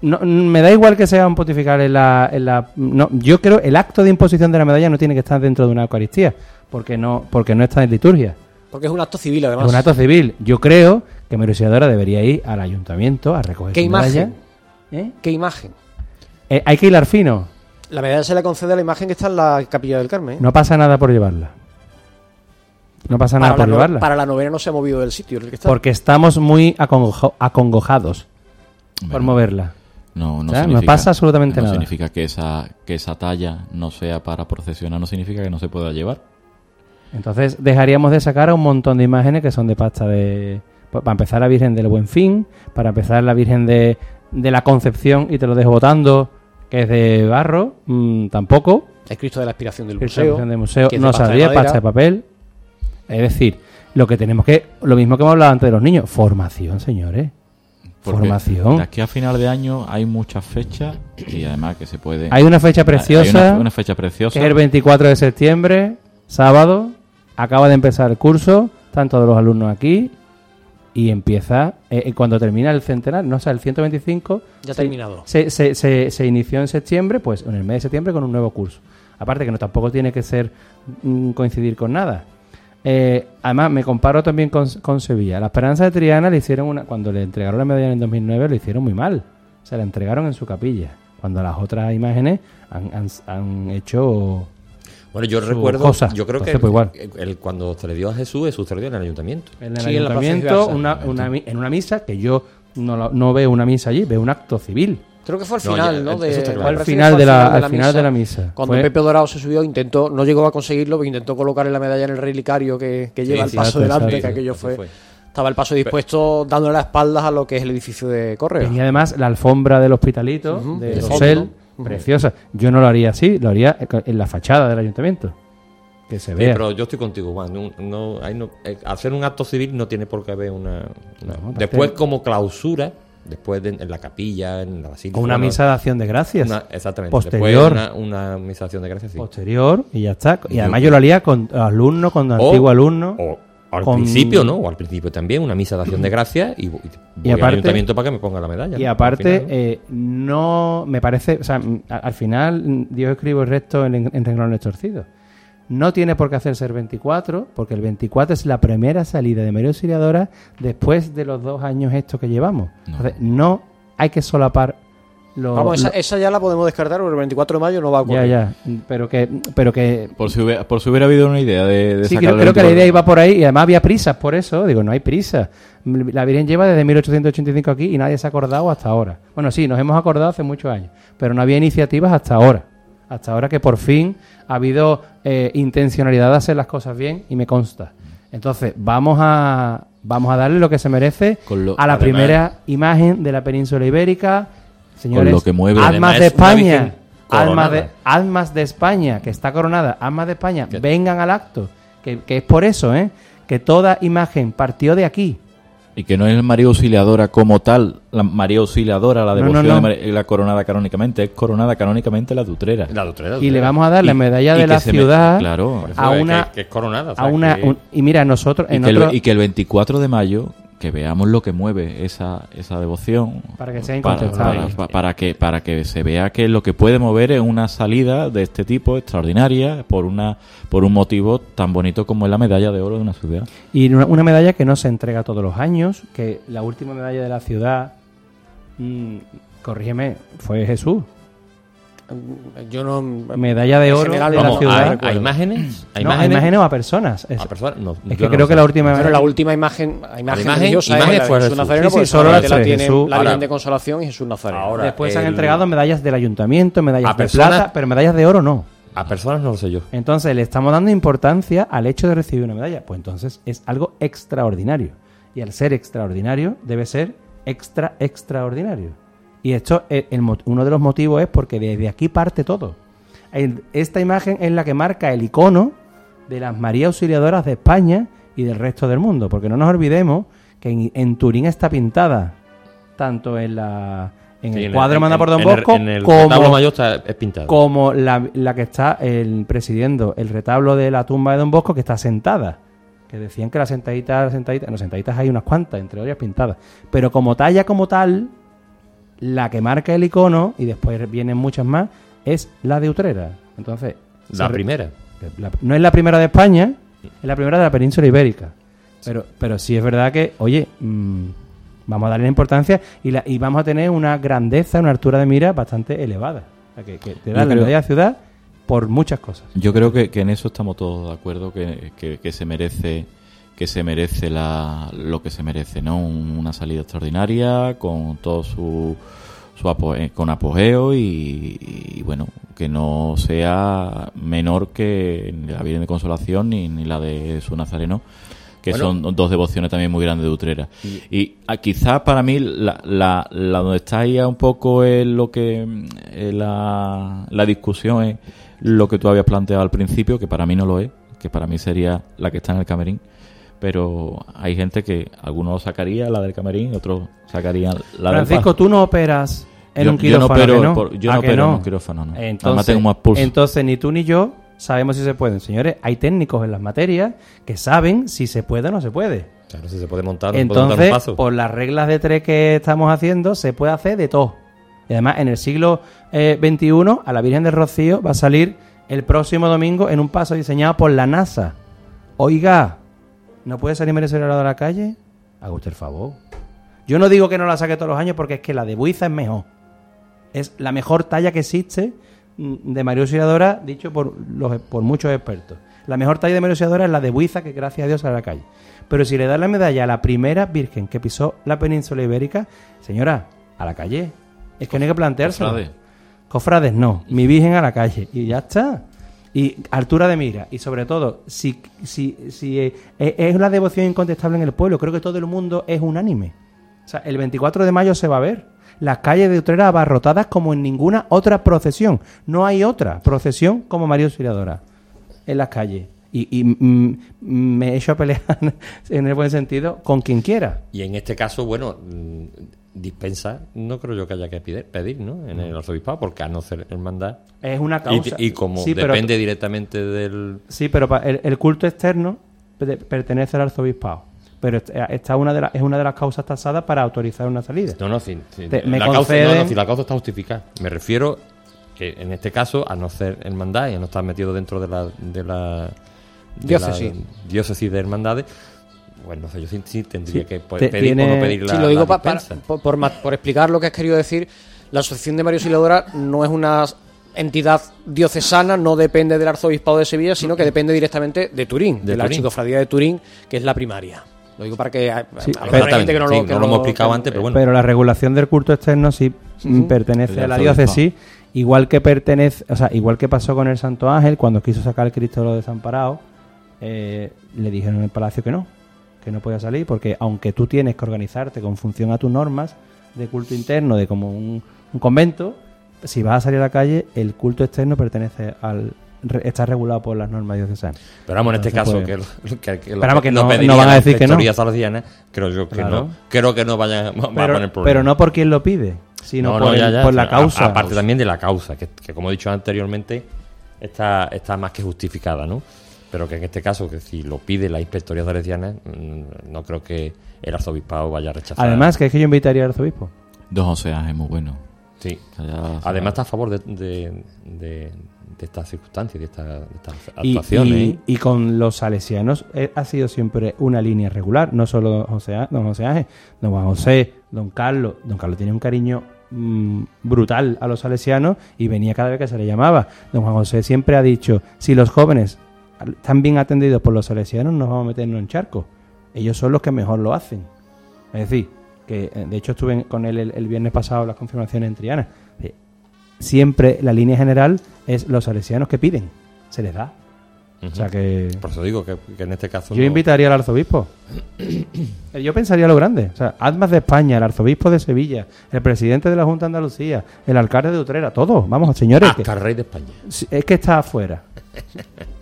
[SPEAKER 15] No, me da igual que sea un pontifical en la, en la- no, yo creo el acto de imposición de la medalla no tiene que estar dentro de una Eucaristía, porque no, porque no está en liturgia.
[SPEAKER 2] Porque es un acto civil, además.
[SPEAKER 15] Es un acto civil. Yo creo que Mario Auxiliadora debería ir al ayuntamiento a recoger
[SPEAKER 2] ¿Qué
[SPEAKER 15] su medalla.
[SPEAKER 2] imagen?
[SPEAKER 15] ¿Eh?
[SPEAKER 2] ¿Qué imagen?
[SPEAKER 15] Eh, hay que hilar fino.
[SPEAKER 2] La medalla se le concede a la imagen que está en la capilla del Carmen. ¿eh?
[SPEAKER 15] No pasa nada por llevarla. No pasa
[SPEAKER 2] para
[SPEAKER 15] nada por
[SPEAKER 2] la no-
[SPEAKER 15] llevarla.
[SPEAKER 2] Para la novena no se ha movido del sitio en el que está.
[SPEAKER 15] Porque estamos muy acongojo- acongojados por moverla.
[SPEAKER 14] No, no
[SPEAKER 15] O sea,
[SPEAKER 14] significa,
[SPEAKER 15] no pasa absolutamente
[SPEAKER 14] no
[SPEAKER 15] nada.
[SPEAKER 14] significa que esa, que esa talla no sea para procesionar, no significa que no se pueda llevar.
[SPEAKER 15] Entonces dejaríamos de sacar a un montón de imágenes que son de pasta de... pues, Para empezar la Virgen del Buen Fin, para empezar la Virgen de, de la Concepción y te lo dejo votando, que es de barro, mm, tampoco.
[SPEAKER 2] El Cristo de la Aspiración del
[SPEAKER 15] Cristo
[SPEAKER 2] Museo.
[SPEAKER 15] de la Museo
[SPEAKER 2] que
[SPEAKER 15] no
[SPEAKER 2] de
[SPEAKER 15] saldría pasta de papel. Es decir, lo que tenemos que... Lo mismo que hemos hablado antes de los niños, formación, señores.
[SPEAKER 14] Porque
[SPEAKER 15] Formación.
[SPEAKER 14] De aquí a final de año hay muchas fechas y además que se puede.
[SPEAKER 15] Hay una fecha
[SPEAKER 14] Hay
[SPEAKER 15] preciosa.
[SPEAKER 14] una, una fecha preciosa.
[SPEAKER 15] Que es el 24 de septiembre, sábado. Acaba de empezar el curso. Están todos los alumnos aquí. Y empieza, eh, eh, cuando termina el centenario, no o sea, el 125.
[SPEAKER 2] Ya
[SPEAKER 15] se-
[SPEAKER 2] terminado.
[SPEAKER 15] Se, se, se, se inició en septiembre, pues en el mes de septiembre con un nuevo curso. Aparte que no tampoco tiene que ser mm, coincidir con nada. Eh, además, me comparo también con, con Sevilla. La Esperanza de Triana le hicieron una. Cuando le entregaron la medalla en el 2009, lo hicieron muy mal. Se la entregaron en su capilla. Cuando las otras imágenes han, han, han hecho.
[SPEAKER 13] Bueno, yo recuerdo, yo creo
[SPEAKER 15] Entonces,
[SPEAKER 13] que
[SPEAKER 15] pues igual.
[SPEAKER 13] el- el- cuando se le dio a Jesús, Jesús se le dio en el ayuntamiento.
[SPEAKER 15] En el
[SPEAKER 2] Sí, en la Plaza
[SPEAKER 15] ayuntamiento, una, una en una misa que yo no, lo- no veo una misa allí, veo un acto civil.
[SPEAKER 2] Creo que fue al
[SPEAKER 13] No,
[SPEAKER 2] final,
[SPEAKER 13] ya,
[SPEAKER 2] ¿no? De,
[SPEAKER 13] claro.
[SPEAKER 15] Al final de la- al final de la misa.
[SPEAKER 2] Cuando
[SPEAKER 15] Fue-
[SPEAKER 2] Pepe Dorado se subió, intentó, no llegó a conseguirlo, pero intentó colocarle la medalla en el relicario que, que
[SPEAKER 13] Sí,
[SPEAKER 2] lleva el
[SPEAKER 13] sí,
[SPEAKER 2] paso delante, que aquello fue,
[SPEAKER 13] fue.
[SPEAKER 2] Estaba el paso dispuesto dándole las espaldas a lo que es el edificio de Correo.
[SPEAKER 15] Tenía además la alfombra del hospitalito,
[SPEAKER 2] Ujú,
[SPEAKER 15] de
[SPEAKER 2] de
[SPEAKER 15] Rosell. Preciosa. Yo no lo haría así, lo haría en la fachada del ayuntamiento. Que se
[SPEAKER 13] Sí,
[SPEAKER 15] vea.
[SPEAKER 13] pero yo estoy contigo, Juan. No, no- ahí no- eh, hacer un acto civil no tiene por qué haber una. después, como clausura, después de- en la capilla, en la basílica.
[SPEAKER 15] Una misa de acción de gracias.
[SPEAKER 13] una- exactamente.
[SPEAKER 15] Posterior.
[SPEAKER 13] Una, una misa de acción de gracias, sí.
[SPEAKER 15] Posterior, y ya está. Y además yo lo haría con alumnos, con antiguos alumnos.
[SPEAKER 13] O al
[SPEAKER 15] con-
[SPEAKER 13] principio, ¿no? O al principio también, una misa de acción de gracias y, voy
[SPEAKER 15] Y
[SPEAKER 13] al
[SPEAKER 15] aparte-
[SPEAKER 13] ayuntamiento para que me ponga la medalla.
[SPEAKER 15] Y aparte,
[SPEAKER 13] Al final, ¿no?
[SPEAKER 15] eh, no me parece, o sea, al final Dios escribo el resto en, en renglones torcidos. No tiene por qué hacerse el 24, porque el 24 es la primera salida de María Auxiliadora después de los dos años estos que llevamos.
[SPEAKER 14] No.
[SPEAKER 15] Entonces, no hay que solapar
[SPEAKER 2] Vamos, esa,
[SPEAKER 15] lo-
[SPEAKER 2] esa ya la podemos descartar, porque el 24 de mayo no va a
[SPEAKER 15] ya,
[SPEAKER 2] ocurrir.
[SPEAKER 15] ya, pero que, pero que
[SPEAKER 14] Por si hubiera, por si hubiera habido una idea de, de
[SPEAKER 15] Sí, creo, creo que la
[SPEAKER 14] 24.
[SPEAKER 15] idea iba por ahí y además había prisas por eso. Digo, no hay prisa. La Virgen lleva desde 1885 aquí y nadie se ha acordado hasta ahora. Bueno, sí, nos hemos acordado hace muchos años, pero no había iniciativas hasta ahora. Hasta ahora que por fin ha habido eh, intencionalidad de hacer las cosas bien y me consta. Entonces, vamos a, vamos a darle lo que se merece
[SPEAKER 14] lo-
[SPEAKER 15] a la
[SPEAKER 14] además-
[SPEAKER 15] primera imagen de la península ibérica. Señores,
[SPEAKER 14] lo que mueve.
[SPEAKER 15] almas de España. Almas de, almas de España, que está coronada, almas de España, vengan al acto. Que, que es por eso, ¿eh? Que toda imagen partió de aquí.
[SPEAKER 14] Y que no es María Auxiliadora como tal, la María Auxiliadora, la
[SPEAKER 15] No, no,
[SPEAKER 14] devoción
[SPEAKER 15] no.
[SPEAKER 14] de María- la coronada canónicamente, es coronada canónicamente la Dutrera.
[SPEAKER 13] La
[SPEAKER 15] Y le vamos a dar la medalla de la
[SPEAKER 14] me-
[SPEAKER 15] ciudad
[SPEAKER 14] claro.
[SPEAKER 15] A
[SPEAKER 13] es
[SPEAKER 15] una...
[SPEAKER 13] que, que es coronada. o
[SPEAKER 15] a una
[SPEAKER 13] que-
[SPEAKER 15] un- y mira, nosotros
[SPEAKER 14] el, y que el 24 de mayo, que veamos lo que mueve esa, esa devoción.
[SPEAKER 15] Para que sea incontestable.
[SPEAKER 14] para- para que, para que se vea que lo que puede mover es una salida de este tipo extraordinaria por, una, por un motivo tan bonito como es la medalla de oro de una ciudad.
[SPEAKER 15] Y una, una medalla que no se entrega todos los años, que la última medalla de la ciudad, mm, corrígeme, fue Jesús.
[SPEAKER 2] Yo no.
[SPEAKER 15] Medalla de oro
[SPEAKER 2] general
[SPEAKER 15] de la
[SPEAKER 13] Vamos,
[SPEAKER 15] ciudad.
[SPEAKER 13] a, a imágenes. A
[SPEAKER 15] No, a
[SPEAKER 13] imágenes.
[SPEAKER 15] imágenes o a personas. Es,
[SPEAKER 13] a personas, no,
[SPEAKER 15] es que
[SPEAKER 13] no
[SPEAKER 15] creo
[SPEAKER 13] sé.
[SPEAKER 15] que la última
[SPEAKER 2] Pero la última imagen, la imagen,
[SPEAKER 13] imagen-
[SPEAKER 2] religiosa
[SPEAKER 13] imagen
[SPEAKER 2] es la de
[SPEAKER 13] fue
[SPEAKER 2] Jesús
[SPEAKER 13] Jesús.
[SPEAKER 2] Nazareno,
[SPEAKER 15] Sí, sí, solo
[SPEAKER 2] la
[SPEAKER 15] tres,
[SPEAKER 2] tiene
[SPEAKER 15] Jesús.
[SPEAKER 2] la Virgen de Consolación y Jesús Nazareno.
[SPEAKER 13] Ahora,
[SPEAKER 15] Después se han entregado medallas del ayuntamiento, medallas
[SPEAKER 13] A
[SPEAKER 15] de
[SPEAKER 13] personas-
[SPEAKER 15] plata, pero medallas de oro no.
[SPEAKER 13] A personas no lo sé yo.
[SPEAKER 15] Entonces le estamos dando importancia al hecho de recibir una medalla. Pues entonces es algo extraordinario. Y al ser extraordinario, debe ser extra extraordinario. Y esto, el- el mo- uno de los motivos es porque desde aquí parte todo. El- esta imagen es la que marca el icono de las María Auxiliadoras de España y del resto del mundo. Porque no nos olvidemos que en, en Turín está pintada tanto en la en
[SPEAKER 13] Sí,
[SPEAKER 15] el
[SPEAKER 13] en
[SPEAKER 15] cuadro mandado por Don
[SPEAKER 13] el-
[SPEAKER 15] Bosco
[SPEAKER 13] En el
[SPEAKER 15] como
[SPEAKER 13] retablo mayor está es pintado.
[SPEAKER 15] como la, la que está el presidiendo el retablo de la tumba de Don Bosco que está sentada. Que decían que las sentaditas, las sentaditas, no, sentaditas hay unas cuantas, entre ellas pintadas. Pero como talla como tal, la que marca el icono, y después vienen muchas más, es la de Utrera. Entonces,
[SPEAKER 13] La primera.
[SPEAKER 15] la- no es la primera de España, es la primera de la península ibérica. Pero, pero sí es verdad que, oye, mm, vamos a darle importancia y, la, y vamos a tener una grandeza, una altura de mira bastante elevada. O sea, que, que te
[SPEAKER 14] Yo
[SPEAKER 15] dan la
[SPEAKER 14] creo-
[SPEAKER 15] medalla de ciudad por muchas cosas.
[SPEAKER 14] Yo creo que, que en eso estamos todos de acuerdo, que, que, que se merece que se merece la, lo que se merece, ¿no? Un- Una salida extraordinaria con todo su, su eh, con apogeo y, y, bueno, que no sea menor que la Virgen de Consolación ni, ni la de su Nazareno, que
[SPEAKER 3] Bueno.
[SPEAKER 14] son dos devociones también muy grandes de Utrera. Y ah, quizás para mí la, la, la donde está ahí un poco es lo que eh, la, la discusión es lo que tú habías planteado al principio, que para mí no lo es, que para mí sería la que está en el camerín. Pero hay gente que algunos sacaría la del camerín, otros sacarían la del
[SPEAKER 15] Francisco, tú no operas en
[SPEAKER 14] Yo-
[SPEAKER 15] un
[SPEAKER 14] yo no
[SPEAKER 15] quirófano,
[SPEAKER 14] opero
[SPEAKER 15] ¿que no?
[SPEAKER 14] por- yo
[SPEAKER 15] ¿A
[SPEAKER 14] no opero en un quirófano, no. Además
[SPEAKER 15] Entonces,
[SPEAKER 14] tengo más pulso.
[SPEAKER 15] entonces ni tú ni yo sabemos si se pueden. Señores, hay técnicos en las materias que saben si se puede o no se puede.
[SPEAKER 13] Claro, si se puede montar, puede montar un
[SPEAKER 15] Entonces,
[SPEAKER 13] paso.
[SPEAKER 15] por las reglas de tres que estamos haciendo, se puede hacer de todo. Y además, en el siglo eh, XXI, a la Virgen del Rocío va a salir el próximo domingo en un paso diseñado por la NASA. Oiga, ¿no puede salir merecedora a la calle? Haga usted el favor. Yo no digo que no la saque todos los años porque es que la de Buiza es mejor. Es la mejor talla que existe mm, de María Auxiliadora, dicho por, los, por muchos expertos. La mejor talla de María Auxiliadora es la de Buiza, que gracias a Dios sale a la calle. Pero si le da la medalla a la primera virgen que pisó la península ibérica, señora, a la calle. Es que no hay que planteárselo.
[SPEAKER 14] Cofrades.
[SPEAKER 15] Cofrades no, mi virgen a la calle. Y ya está. Y altura de mira. Y sobre todo, si, si, si eh, es es una devoción incontestable en el pueblo, creo que todo el mundo es unánime. O sea, el 24 de mayo se va a ver. Las calles de Utrera abarrotadas como en ninguna otra procesión. No hay otra procesión como María Auxiliadora en las calles. Y, y, mm, me he hecho a pelear *laughs* en el buen sentido con quien quiera.
[SPEAKER 13] Y en este caso, bueno, mm, dispensa, no creo yo que haya que pedir, pedir ¿no? En el arzobispado, porque a no ser hermandad.
[SPEAKER 15] Es una causa.
[SPEAKER 13] Y, como
[SPEAKER 15] Sí, pero-
[SPEAKER 13] depende directamente del.
[SPEAKER 15] Sí, pero el, el culto externo pe- pertenece al arzobispado. Pero est- eh, esta una de la- es una de las causas tasadas para autorizar una salida.
[SPEAKER 13] No, no.
[SPEAKER 15] Te- me
[SPEAKER 13] la, causa, no,
[SPEAKER 15] conceden-
[SPEAKER 13] no, si la causa está justificada. Me refiero que en este caso, a no ser hermandad y a no estar metido dentro de la, de la de
[SPEAKER 2] Diócesis.
[SPEAKER 13] la diócesis de hermandades, bueno, no sé, yo sí, sí tendría
[SPEAKER 2] Sí.
[SPEAKER 13] que pedir o no pedir la,
[SPEAKER 2] Sí, lo digo
[SPEAKER 13] la
[SPEAKER 2] pa- para-
[SPEAKER 13] dispensa.
[SPEAKER 2] por, por por explicar lo que has querido decir. La Asociación de María Auxiliadora no es una entidad diocesana, no depende del Arzobispado de Sevilla, sino que depende directamente de Turín, de,
[SPEAKER 13] De
[SPEAKER 2] la
[SPEAKER 13] Turín.
[SPEAKER 2] archicofradía de Turín, que es la primaria. Lo digo para que a, a-
[SPEAKER 15] Sí,
[SPEAKER 2] a lo
[SPEAKER 15] pero-
[SPEAKER 2] mejor hay gente que no
[SPEAKER 13] Sí,
[SPEAKER 2] lo, que
[SPEAKER 13] no lo hemos explicado antes, pero bueno.
[SPEAKER 15] Pero la regulación del culto externo sí pertenece a la diócesis, igual que pertenece, o sea, igual que pasó con el Santo Ángel cuando quiso sacar el Cristo de los desamparados, eh, le dijeron en el palacio que no, que no podía salir, porque aunque tú tienes que organizarte con función a tus normas de culto interno, de como un, un convento, si vas a salir a la calle, el culto externo pertenece al está regulado por las normas diocesanas.
[SPEAKER 13] Pero vamos, en este caso,
[SPEAKER 15] Entonces,
[SPEAKER 13] que, que, que
[SPEAKER 15] no- no van a decir que no.
[SPEAKER 13] Creo yo que
[SPEAKER 15] Claro.
[SPEAKER 13] no. Creo que no vayan va a
[SPEAKER 15] pero,
[SPEAKER 13] poner problema.
[SPEAKER 15] pero no por quien lo pide, sino por, el- por la causa.
[SPEAKER 13] Aparte también de la causa, que, que como he dicho anteriormente, está, está más que justificada, ¿no? Pero que en este caso, que si lo pide la Inspectoría Salesiana, mm, no creo que el arzobispado vaya a rechazar.
[SPEAKER 15] Además, que es que yo invitaría al arzobispo.
[SPEAKER 14] Don José Ángel, muy bueno.
[SPEAKER 13] Sí.
[SPEAKER 14] Allá-
[SPEAKER 13] Además está a favor de, de, de- de estas circunstancias, de, esta- de estas
[SPEAKER 15] Y,
[SPEAKER 13] actuaciones.
[SPEAKER 15] y-
[SPEAKER 13] ¿eh?
[SPEAKER 15] y con los salesianos eh, ha sido siempre una línea regular, no solo don José, don José Ángel, don Juan José, don Carlos. Don Carlos tiene un cariño mm, brutal a los salesianos y venía cada vez que se le llamaba. Don Juan José siempre ha dicho, si los jóvenes están bien atendidos por los salesianos, nos vamos a meternos en charco. Ellos son los que mejor lo hacen. Es decir, que eh, de hecho estuve con él el, el viernes pasado las confirmaciones en Triana. Eh, Siempre la línea general es los salesianos que piden, se les da. O sea que
[SPEAKER 13] Por eso digo que, que en este caso.
[SPEAKER 15] yo
[SPEAKER 13] no-
[SPEAKER 15] invitaría al arzobispo. *coughs* Yo pensaría lo grande. O sea, Admas de España, el arzobispo de Sevilla, el presidente de la Junta de Andalucía, el alcalde de Utrera, todos. Vamos, señores. que-
[SPEAKER 13] Hasta el rey de España.
[SPEAKER 15] Es que está afuera. *laughs*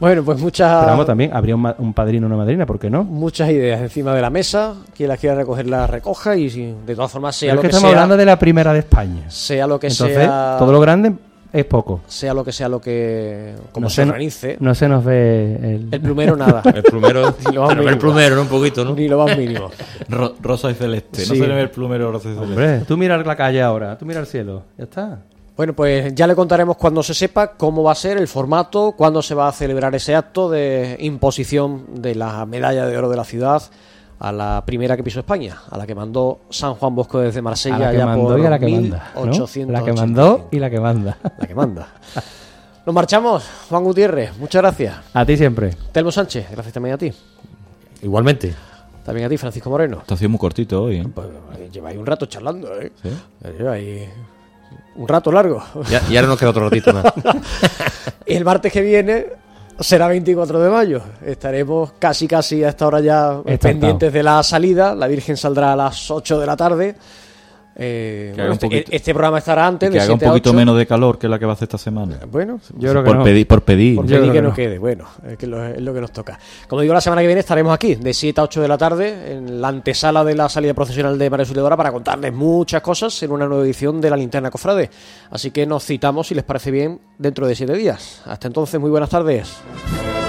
[SPEAKER 2] Bueno, pues muchas,
[SPEAKER 15] Pero vamos, también habría un, un padrino o una madrina, ¿por qué no?
[SPEAKER 2] muchas ideas encima de la mesa. Quien las quiera recoger las recoja y si, de todas formas, sea
[SPEAKER 15] Pero
[SPEAKER 2] lo
[SPEAKER 15] es que,
[SPEAKER 2] que,
[SPEAKER 15] estamos
[SPEAKER 2] sea,
[SPEAKER 15] hablando de la primera de España.
[SPEAKER 2] sea lo que
[SPEAKER 15] Entonces,
[SPEAKER 2] sea,
[SPEAKER 15] todo lo grande es poco.
[SPEAKER 2] sea lo que sea lo que como
[SPEAKER 15] no
[SPEAKER 2] se
[SPEAKER 15] no-
[SPEAKER 2] organice.
[SPEAKER 15] No se nos ve el...
[SPEAKER 2] El plumero nada. *laughs*
[SPEAKER 13] El plumero. *laughs*
[SPEAKER 2] Ni lo más
[SPEAKER 13] pero el plumero, ¿no? Un poquito, ¿no?
[SPEAKER 2] Ni lo más mínimo.
[SPEAKER 14] Ro- rosa y celeste.
[SPEAKER 2] Sí.
[SPEAKER 14] No se le ve el plumero rosa y celeste.
[SPEAKER 15] Hombre, tú mira la calle ahora, tú mira el cielo. Ya está.
[SPEAKER 2] Bueno, pues ya le contaremos cuando se sepa cómo va a ser el formato, cuándo se va a celebrar ese acto de imposición de la medalla de oro de la ciudad a la primera que pisó España, a la que mandó San Juan Bosco desde Marsella
[SPEAKER 15] A la que
[SPEAKER 2] ya
[SPEAKER 15] mandó
[SPEAKER 2] por
[SPEAKER 15] y a la que manda. ¿no?
[SPEAKER 2] 1885.
[SPEAKER 15] La que mandó y la que manda.
[SPEAKER 2] La que manda. Nos marchamos, Juan Gutiérrez, muchas gracias.
[SPEAKER 15] A ti siempre.
[SPEAKER 2] Telmo Sánchez, gracias también a ti.
[SPEAKER 13] Igualmente.
[SPEAKER 2] También a ti, Francisco Moreno.
[SPEAKER 14] Esto ha sido muy cortito hoy. ¿eh?
[SPEAKER 2] Pues, lleváis un rato charlando, ¿eh? Lleváis un rato largo.
[SPEAKER 13] Ya, y ahora nos queda otro ratito más.
[SPEAKER 2] y *laughs* el martes que viene será 24 de mayo. Estaremos casi, casi a esta hora ya pendientes de la salida. La Virgen saldrá a las 8 de la tarde. Eh,
[SPEAKER 14] Que
[SPEAKER 2] bueno, este,
[SPEAKER 14] poquito-
[SPEAKER 2] este programa estará antes
[SPEAKER 14] que
[SPEAKER 2] de
[SPEAKER 14] haga un
[SPEAKER 2] 7 a
[SPEAKER 14] poquito
[SPEAKER 2] 8.
[SPEAKER 14] menos de calor que la que va a hacer esta semana.
[SPEAKER 2] Bueno,
[SPEAKER 15] Yo creo que
[SPEAKER 14] por
[SPEAKER 15] no.
[SPEAKER 14] pedir, por pedir.
[SPEAKER 2] Por pedir que
[SPEAKER 15] que
[SPEAKER 2] no
[SPEAKER 15] no.
[SPEAKER 2] quede, bueno, es, que lo- es lo que nos toca. Como digo, la semana que viene estaremos aquí, de 7 a 8 de la tarde, en la antesala de la salida profesional de María Auxiliadora para contarles muchas cosas en una nueva edición de la Linterna Cofrade. Así que nos citamos, si les parece bien, dentro de 7 días. Hasta entonces, muy buenas tardes.